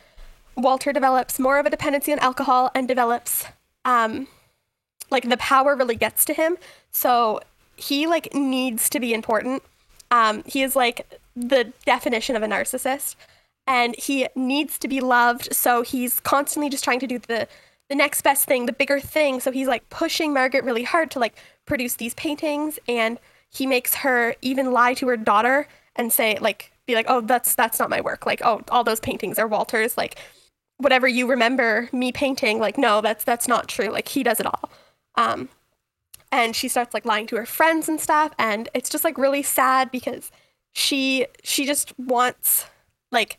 Walter develops more of a dependency on alcohol and develops um like the power really gets to him. So he like needs to be important. Um he is like the definition of a narcissist and he needs to be loved. So he's constantly just trying to do the the next best thing, the bigger thing. So he's like pushing Margaret really hard to like produce these paintings and he makes her even lie to her daughter and say like be like, "Oh, that's that's not my work." Like, "Oh, all those paintings are Walter's." Like whatever you remember me painting like no that's that's not true. Like he does it all. Um and she starts like lying to her friends and stuff. And it's just like really sad because she she just wants like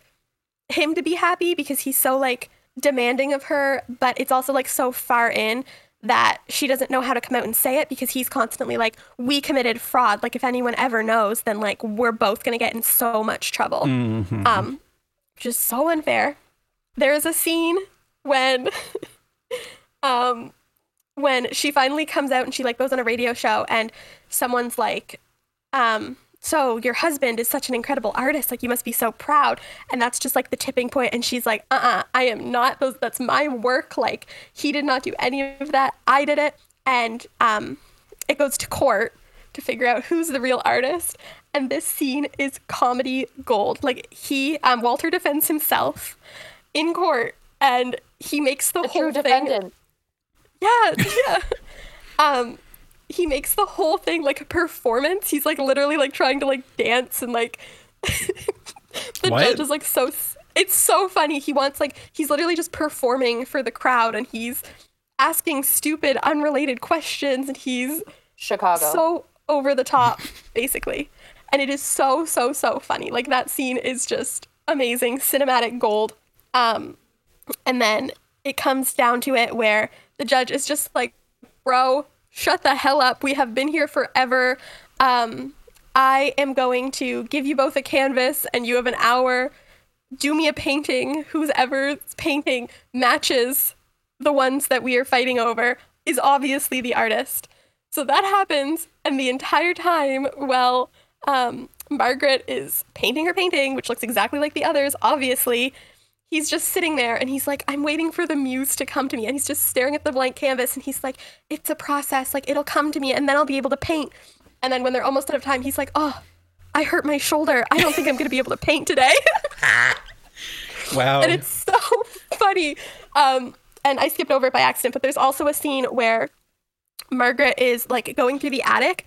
him to be happy because he's so like demanding of her. But it's also like so far in that she doesn't know how to come out and say it because he's constantly like we committed fraud. Like if anyone ever knows then like we're both going to get in so much trouble. Mhm. um just so unfair there is a scene when [laughs] um when she finally comes out and she like goes on a radio show and someone's like um so your husband is such an incredible artist like you must be so proud. And that's just like the tipping point and she's like uh-uh i am not those that's my work like he did not do any of that i did it. And um it goes to court to figure out who's the real artist. And this scene is comedy gold. Like he um walter defends himself in court and he makes the, The whole true thing defendant. yeah, yeah. [laughs] um, he makes the whole thing like a performance. He's like literally like trying to like dance and like [laughs] the What? judge is like so. It's so funny. He wants like he's literally just performing for the crowd and he's asking stupid, unrelated questions and he's Chicago. so over the top, [laughs] basically. And it is so, so, so funny. Like that scene is just amazing, cinematic gold. Um, and then it comes down to it where the judge is just like, bro, shut the hell up. We have been here forever. Um, I am going to give you both a canvas and you have an hour. Do me a painting. Whose ever's painting matches the ones that we are fighting over is obviously the artist. So that happens, and the entire time, well, um, Margaret is painting her painting, which looks exactly like the others, obviously. He's just sitting there and he's like, I'm waiting for the muse to come to me. And he's just staring at the blank canvas and he's like, It's a process. Like, it'll come to me and then I'll be able to paint. And then when they're almost out of time, he's like, Oh, I hurt my shoulder. I don't think I'm going to be able to paint today. [laughs] Wow. and it's so [laughs] funny. Um, and I skipped over it by accident, but there's also a scene where Margaret is like going through the attic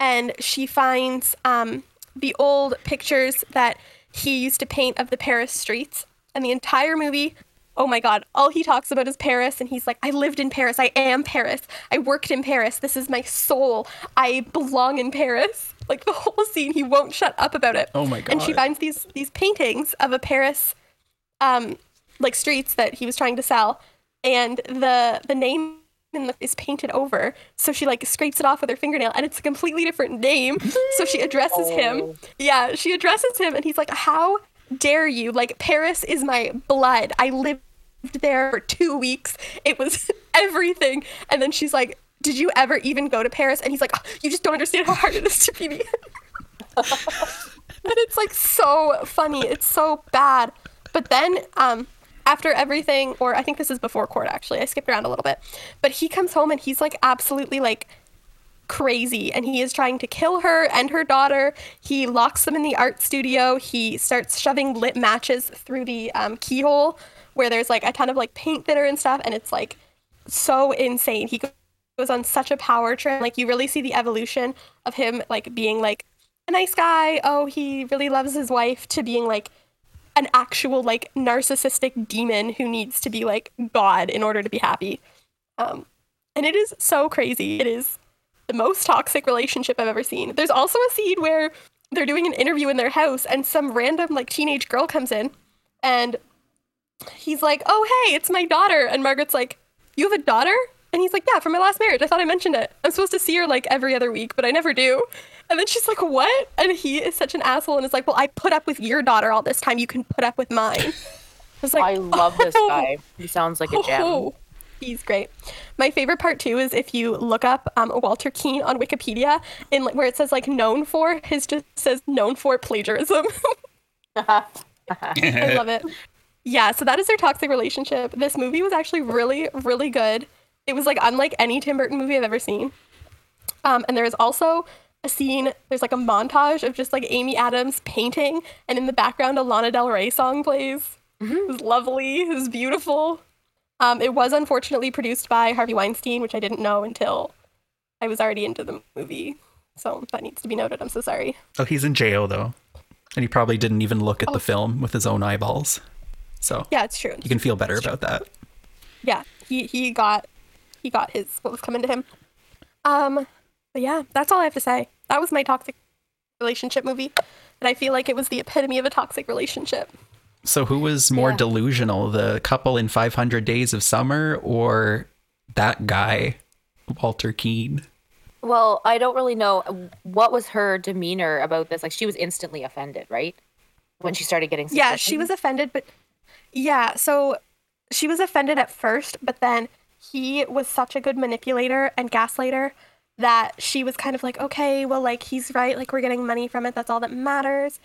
and she finds um, the old pictures that he used to paint of the Paris streets. And the entire movie, oh my God, all he talks about is Paris. And he's like, I lived in Paris. I am Paris. I worked in Paris. This is my soul. I belong in Paris. [laughs] Like the whole scene, he won't shut up about it. Oh my God. And she finds these these paintings of a Paris um like streets that he was trying to sell and the the name in the, is painted over so she like scrapes it off with her fingernail and it's a completely different name so she addresses Oh. him yeah she addresses him and he's like how dare you like paris is my blood i lived there for two weeks it was [laughs] everything and then she's like did you ever even go to paris and he's like "Oh, you just don't understand how hard it is to be me and it's like so funny. It's so bad. But then um after everything, or I think this is before court actually. I skipped around a little bit. But he comes home and he's like absolutely like crazy and he is trying to kill her and her daughter. He locks them in the art studio. He starts shoving lit matches through the um, keyhole where there's like a ton of like paint thinner and stuff. And it's like so insane. He goes on such a power trip. Like you really see the evolution of him like being like a nice guy. Oh, he really loves his wife to being like an actual like narcissistic demon who needs to be like God in order to be happy. Um, and it is so crazy. It is the most toxic relationship I've ever seen. There's also a scene where they're doing an interview in their house and some random like teenage girl comes in and he's like, "Oh, hey, it's my daughter." And Margaret's like, "You have a daughter?" And he's like, "Yeah, from my last marriage. I thought I mentioned it. I'm supposed to see her like every other week, but I never do." And then she's like, "What?" And he is such an asshole and is like, "Well, I put up with your daughter all this time. You can put up with mine." [laughs] I was like, I love this "Oh." [laughs] guy. He sounds like a gem. Oh, he's great. My favorite part too is if you look up um, Walter Keane on Wikipedia, in like, where it says like known for, his just says known for plagiarism. [laughs] I love it. Yeah, so that is their toxic relationship. This movie was actually really, really good. It was like unlike any Tim Burton movie I've ever seen. Um, and there is also a scene. There's like a montage of just like Amy Adams painting, and in the background, a Lana Del Rey song plays. It was lovely. It was beautiful. Um, it was unfortunately produced by Harvey Weinstein, which I didn't know until I was already into the movie. So that needs to be noted. I'm so sorry. Oh, he's in jail though, and he probably didn't even look at the film with his own eyeballs. So Yeah, it's true. you can feel better about that. yeah, he he got he got his what was coming to him. Um, but yeah, that's all I have to say. That was my toxic relationship movie, and I feel like it was the epitome of a toxic relationship. So who was more Yeah. delusional, the couple in 500 Days of Summer or that guy, Walter Keane? Well, I don't really know what was her demeanor about this. Like she was instantly offended, right? When she started getting Yeah, she was offended, but yeah, so she was offended at first, but then he was such a good manipulator and gaslighter that she was kind of like, okay, well, like he's right, like we're getting money from it, that's all that matters.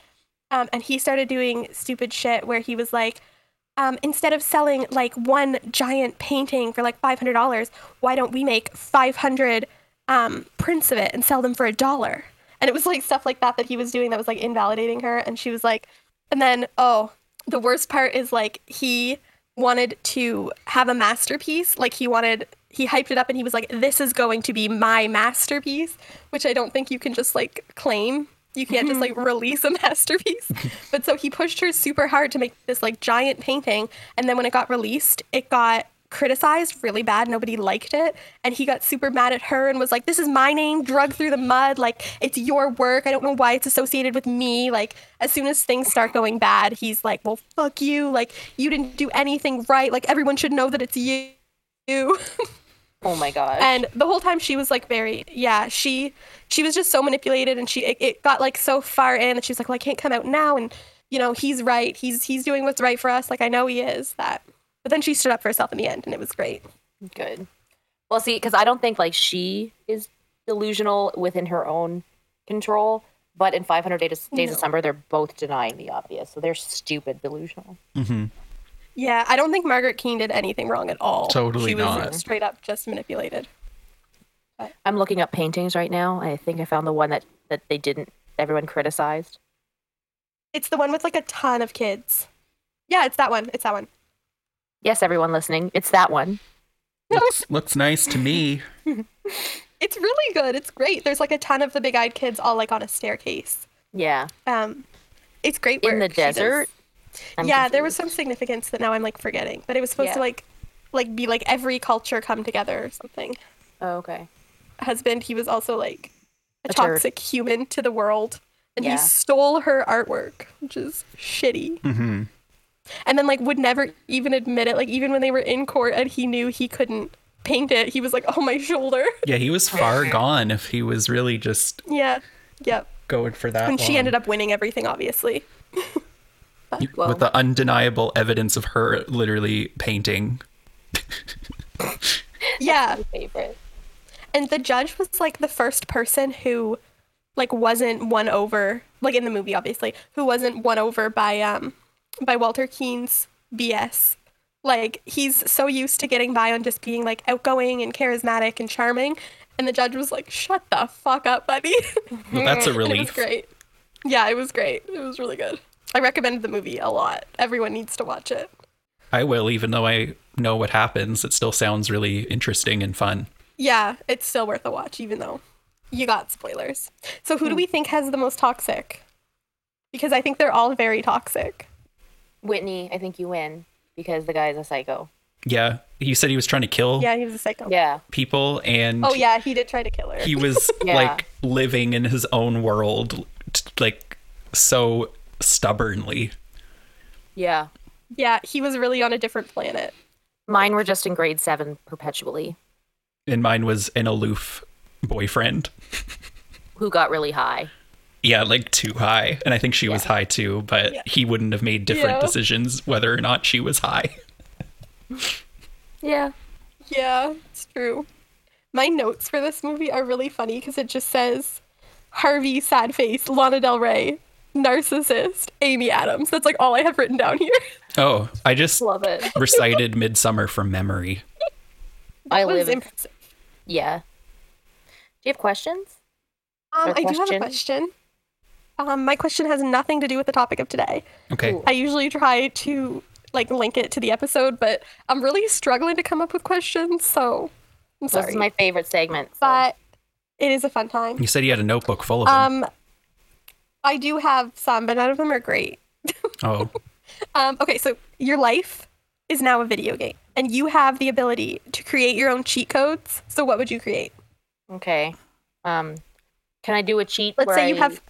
Um, and he started doing stupid shit where he was like, um, instead of selling like one giant painting for like five hundred dollars, why don't we make five hundred um, prints of it and sell them for a dollar? And it was like stuff like that that he was doing that was like invalidating her, and she was like, and then oh, the worst part is like he wanted to have a masterpiece, like he wanted he hyped it up and he was like, this is going to be my masterpiece, which I don't think you can just like claim. You can't just like [laughs] release a masterpiece. but so he pushed her super hard to make this like giant painting. And then when it got released, it got criticized really bad. Nobody liked it. And he got super mad at her and was like, This is my name, drug through the mud. Like, it's your work. I don't know why it's associated with me. Like, as soon as things start going bad, he's like, Well, fuck you. Like, you didn't do anything right. Like, everyone should know that it's you. [laughs] Oh my god. and the whole time she was like very yeah she she was just so manipulated and she it, it got like so far in that she was like well i can't come out now. And you know he's right. He's he's doing what's right for us. Like i know he is that. But then she stood up for herself in the end and it was great. Good. Well, see, because I don't think like she is delusional within her own control, but in 500 Days, Days of Summer, they're both denying the obvious, so they're stupid delusional. Mm-hmm. Yeah i don't think margaret keane did anything wrong at all Totally she was not. straight up just manipulated I'm looking up paintings right now. I think I found the one that that they didn't. Everyone criticized. it's the one with like a ton of kids yeah it's that one it's that one Yes, everyone listening, it's that one. Looks, looks nice to me. [laughs] it's really good it's great there's like a ton of the big-eyed kids all like on a staircase Yeah, um it's great in work. the She does- desert. I'm yeah, there was some significance that now I'm like forgetting, but it was supposed to like like be like every culture come together or something. Oh, okay. Husband, he was also like a, A turd. toxic human to the world, and Yeah. he stole her artwork, which is shitty. hmm And then like would never even admit it. Like even when they were in court and he knew he couldn't paint it, he was like, "Oh my shoulder." Yeah, he was far [laughs] gone if he was really just yeah, yep. going for that. And she ended up winning everything, obviously. [laughs] You- Well- with the undeniable evidence of her literally painting. [laughs] Yeah. My favorite. And the judge was like the first person who like wasn't won over like in the movie obviously, who wasn't won over by um by Walter Keane's BS. Like he's so used to getting by on just being like outgoing and charismatic and charming, and the judge was like, "Shut the fuck up, buddy." Well, that's a [laughs] And it was relief. great. Yeah, it was great. It was really good. I recommend the movie a lot. Everyone needs to watch it. I will, even though I know what happens. It still sounds really interesting and fun. Yeah, it's still worth a watch, even though you got spoilers. So, who do we hmm. think has the most toxic? Because I think they're all very toxic. Whitney, I think you win because the guy's a psycho. Yeah, he said he was trying to kill Yeah, he was a psycho. Yeah. people, and Oh yeah, he did try to kill her. he was [laughs] Yeah. like living in his own world, like so stubbornly. Yeah. yeah, he was really on a different planet. Mine were just in grade seven perpetually, And mine was an aloof boyfriend. who got really high. Yeah, like too high. And I think she was high too, but Yeah. he wouldn't have made different Yeah. decisions whether or not she was high. Yeah. Yeah, it's true. My notes for this movie are really funny because it just says Harvey, sad face, Lana Del Rey, narcissist, Amy Adams. That's like all I have written down here. Oh, I just Love it. [laughs] recited Midsommar from memory. I was live in. impressive. Yeah. Do you have questions? Um, Or I do have a question? question. Um, my question has nothing to do with the topic of today. Okay. Ooh. I usually try to like link it to the episode, but I'm really struggling to come up with questions, so I'm sorry. This is my favorite segment. so- but it is a fun time. You said you had a notebook full of them. Um, I do have some, but none of them are great. [laughs] oh, Um, okay, so your life is now a video game, and you have the ability to create your own cheat codes. So what would you create? Okay. Um, can I do a cheat? Let's where say you I- have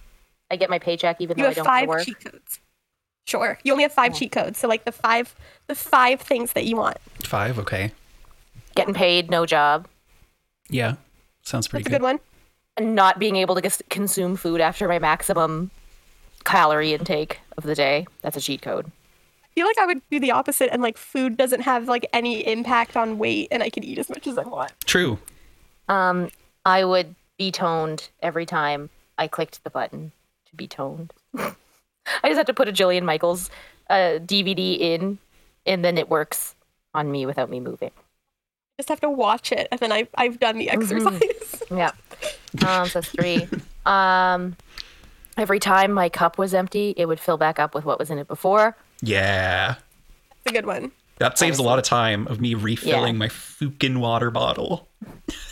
I get my paycheck even though I don't go to five work. cheat codes. Sure, you only have five Oh. cheat codes. So like the five the five things that you want. five. Okay. Getting paid, no job, Yeah. Sounds pretty That's a good one. And not being able to gus- consume food after my maximum calorie intake of the day. That's a cheat code. I feel like I would do the opposite, and like food doesn't have like any impact on weight, and I could eat as much as I want. True. Um, I would be toned every time I clicked the button to be toned. [laughs] I just have to put a Jillian Michaels uh, DVD in, and then it works on me without me moving. Just have to watch it, and then I I've done the Mm-hmm. exercise. [laughs] Yeah. Um, so that's three. Um, every time my cup was empty, it would fill back up with what was in it before. Yeah. That's a good one. That saves a lot of time of me refilling Yeah. my fucking water bottle.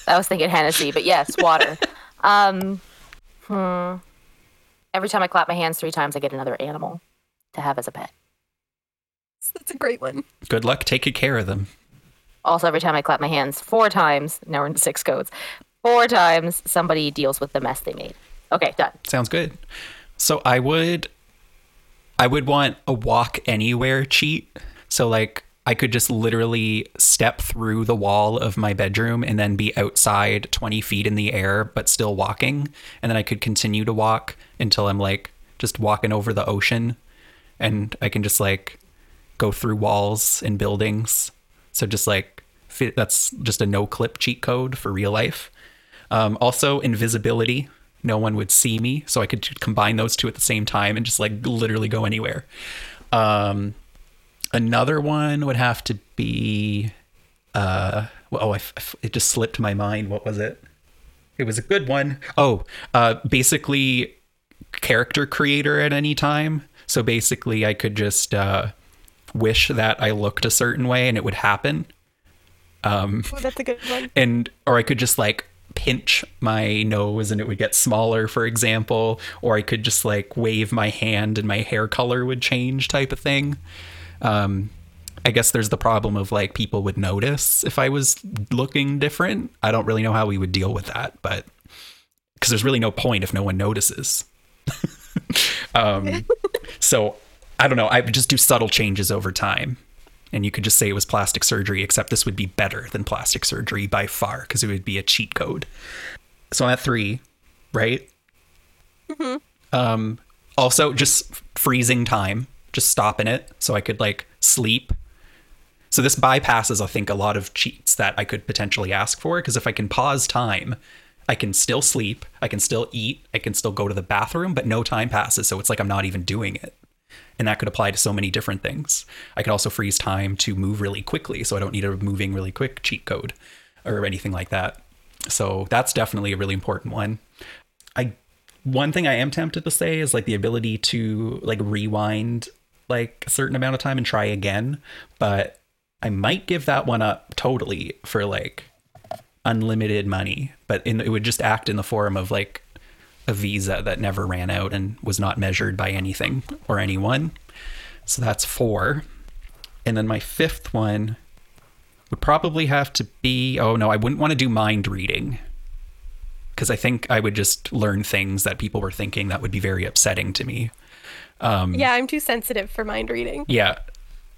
I was thinking Hennessy, but yes, water. [laughs] um, hmm. Every time I clap my hands three times, I get another animal to have as a pet. That's a great one. Good luck taking care of them. Also, every time I clap my hands four times, now we're into six codes, four times, somebody deals with the mess they made. Okay, done. Sounds good. So I would I would want a walk anywhere cheat. So like I could just literally step through the wall of my bedroom and then be outside 20 feet in the air but still walking and then I could continue to walk until I'm like just walking over the ocean and I can just like go through walls and buildings. So just like that's just a no clip cheat code for real life. Um, also, invisibility. No one would see me, so I could combine those two at the same time and just like literally go anywhere. Um, another one would have to be. Uh, oh, I f- it just slipped my mind. What was it? It was a good one. Oh, uh, basically, character creator at any time. So basically, I could just uh, wish that I looked a certain way and it would happen Oh, that's a good one. [laughs] and or I could just like pinch my nose and it would get smaller for example or I could just like wave my hand and my hair color would change type of thing. Um I guess there's the problem of like people would notice if I was looking different. I don't really know how we would deal with that but because there's really no point if no one notices. [laughs] Um [laughs] so I don't know. I would just do subtle changes over time and you could just say it was plastic surgery, except this would be better than plastic surgery by far because it would be a cheat code. So I'm at three, right? Um, also, just freezing time, just stopping it so I could like sleep. So this bypasses, I think, a lot of cheats that I could potentially ask for because if I can pause time, I can still sleep, I can still eat, I can still go to the bathroom, but no time passes. So it's like I'm not even doing it And that could apply to so many different things. I could also freeze time to move really quickly, so I don't need a moving really quick cheat code or anything like that. So that's definitely a really important one. I one thing I am tempted to say is like the ability to like rewind like a certain amount of time and try again, but I might give that one up totally for like unlimited money, but in, it would just act in the form of like a visa that never ran out and was not measured by anything or anyone. So that's four. And then my fifth one would probably have to be oh no, I wouldn't want to do mind reading. Because I think I would just learn things that people were thinking that would be very upsetting to me. yeah, I'm too sensitive for mind reading. Yeah.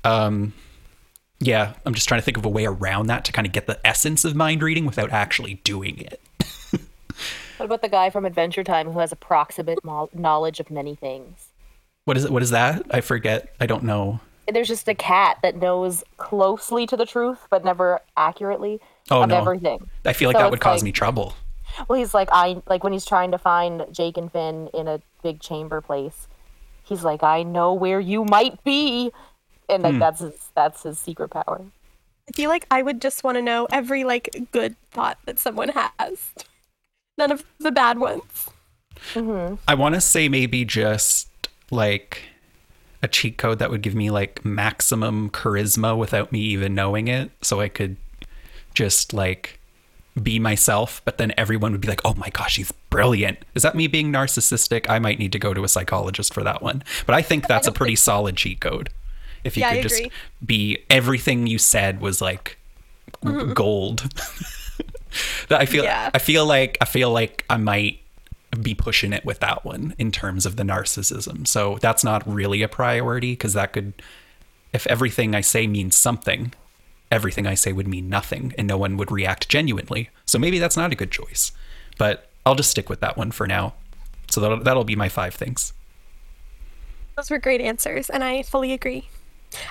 Um, yeah, I'm just trying to think of a way around that to kind of get the essence of mind reading without actually doing it. What about the guy from Adventure Time who has approximate mo- knowledge of many things? What is it? What is that? I forget. I don't know. There's just a cat that knows closely to the truth, but never accurately Oh, of no. everything. I feel like So that would cause like- me trouble. Well, he's like I like when he's trying to find Jake and Finn in a big chamber place. He's like, I know where you might be, and Hmm. like that's his that's his secret power. I feel like I would just want to know every like good thought that someone has. None of the bad ones. I want to say maybe just like a cheat code that would give me like maximum charisma without me even knowing it. So I could just like be myself, but then everyone would be like, oh my gosh, he's brilliant. Is that me being narcissistic? I might need to go to a psychologist for that one. But I think that's a pretty solid cheat code. If you Yeah, could just be everything you said was like gold. [laughs] that I feel Yeah. I feel like I feel like I might be pushing it with that one in terms of the narcissism. So that's not really a priority because that could if everything I say means something, everything I say would mean nothing and no one would react genuinely. So maybe that's not a good choice. But I'll just stick with that one for now. So that'll, that'll be my five things. Those were great answers, and I fully agree.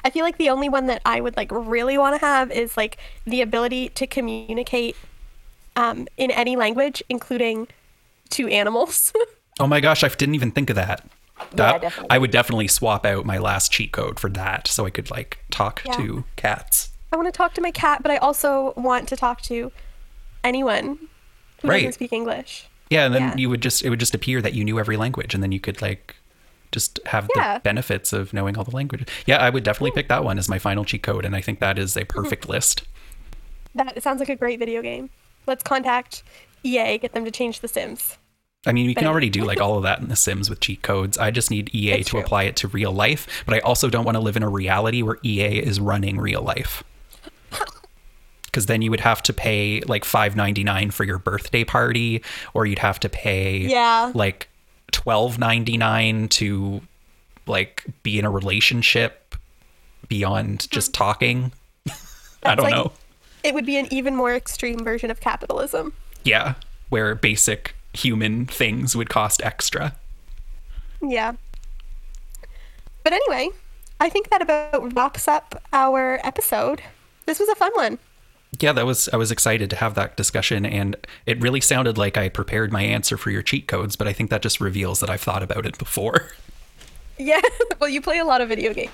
I feel like the only one that I would like really want to have is like the ability to communicate um, in any language, including to animals. [laughs] Oh my gosh, I didn't even think of that. That definitely. I would definitely swap out my last cheat code for that so I could like talk Yeah. to cats. I want to talk to my cat, but I also want to talk to anyone who Right. doesn't speak English. Yeah, and then Yeah. you would just it would just appear that you knew every language and then you could like just have Yeah. the benefits of knowing all the languages. Yeah, I would definitely pick that one as my final cheat code and I think that is a perfect list. That sounds like a great video game. Let's contact EA, get them to change The Sims. I mean, you can already do [laughs] like all of that in The Sims with cheat codes. I just need EA That's to true. apply it to real life, but I also don't want to live in a reality where EA is running real life. [laughs] Because then you would have to pay like five ninety nine for your birthday party, or you'd have to pay Yeah. like twelve ninety nine to like be in a relationship beyond just hmm. talking. [laughs] I don't like- know. It would be an even more extreme version of capitalism. Yeah, where basic human things would cost extra. Yeah. But anyway, I think that about wraps up our episode. This was a fun one. Yeah, that was I was excited to have that discussion and it really sounded like I prepared my answer for your cheat codes, but I think that just reveals that I've thought about it before. [laughs] Yeah. [laughs] well, you play a lot of video games.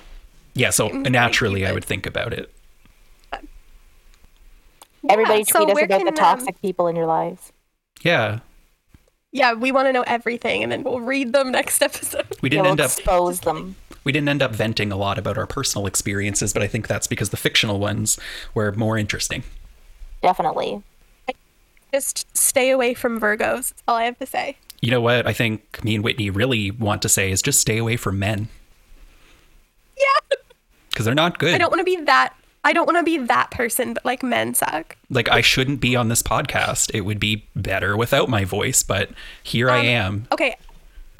Yeah, so naturally I would think about it. Everybody Yeah, so tweet us where about the can, um, toxic people in your lives. Yeah. Yeah, we want to know everything, and then we'll read them next [laughs] episode. We didn't we'll end up expose them. we didn't end up venting a lot about our personal experiences, but I think that's because the fictional ones were more interesting. Definitely. Just stay away from Virgos. That's all I have to say. You know what I think me and Whitney really want to say is just stay away from men. Yeah. [laughs] Because they're not good. I don't want to be that. I don't want to be that person, but like men suck. like I shouldn't be on this podcast. It would be better without my voice, but here I Um, am. Okay,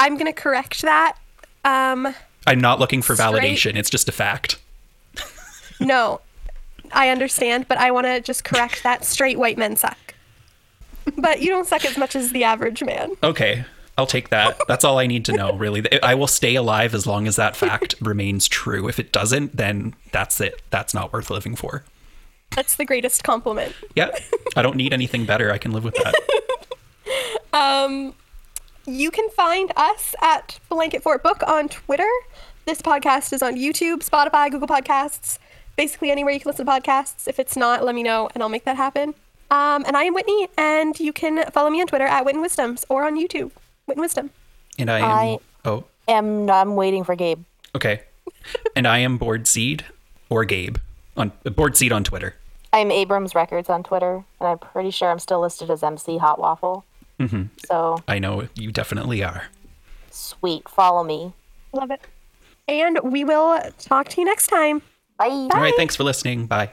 I'm gonna correct that. Um, I'm not looking for straight- validation. It's just a fact. [laughs] no, I understand, but I want to just correct that. Straight white men suck. But you don't suck as much as the average man. Okay, I'll take that. [laughs] That's all I need to know, really. I will stay alive as long as that fact [laughs] remains true. If it doesn't, then that's it. That's not worth living for. That's the greatest compliment. Yeah, I don't need anything better. I can live with that. [laughs] Um, you can find us at Blanket Fort Book on Twitter. This podcast is on YouTube, Spotify, Google Podcasts, basically anywhere you can listen to podcasts. If it's not, let me know and I'll make that happen. Um, and I am Whitney, and you can follow me on Twitter at Witten Wisdoms or on YouTube, Witten Wisdom. And I am. I- Oh, Am I'm waiting for Gabe. okay. [laughs] and I am Board Seed or Gabe on Board Seed on Twitter. I'm Abrams Records on Twitter, and I'm pretty sure I'm still listed as MC Hot Waffle. hmm So I know you definitely are. sweet, follow me. Love it. And we will talk to you next time. Bye. All right. Thanks for listening. Bye.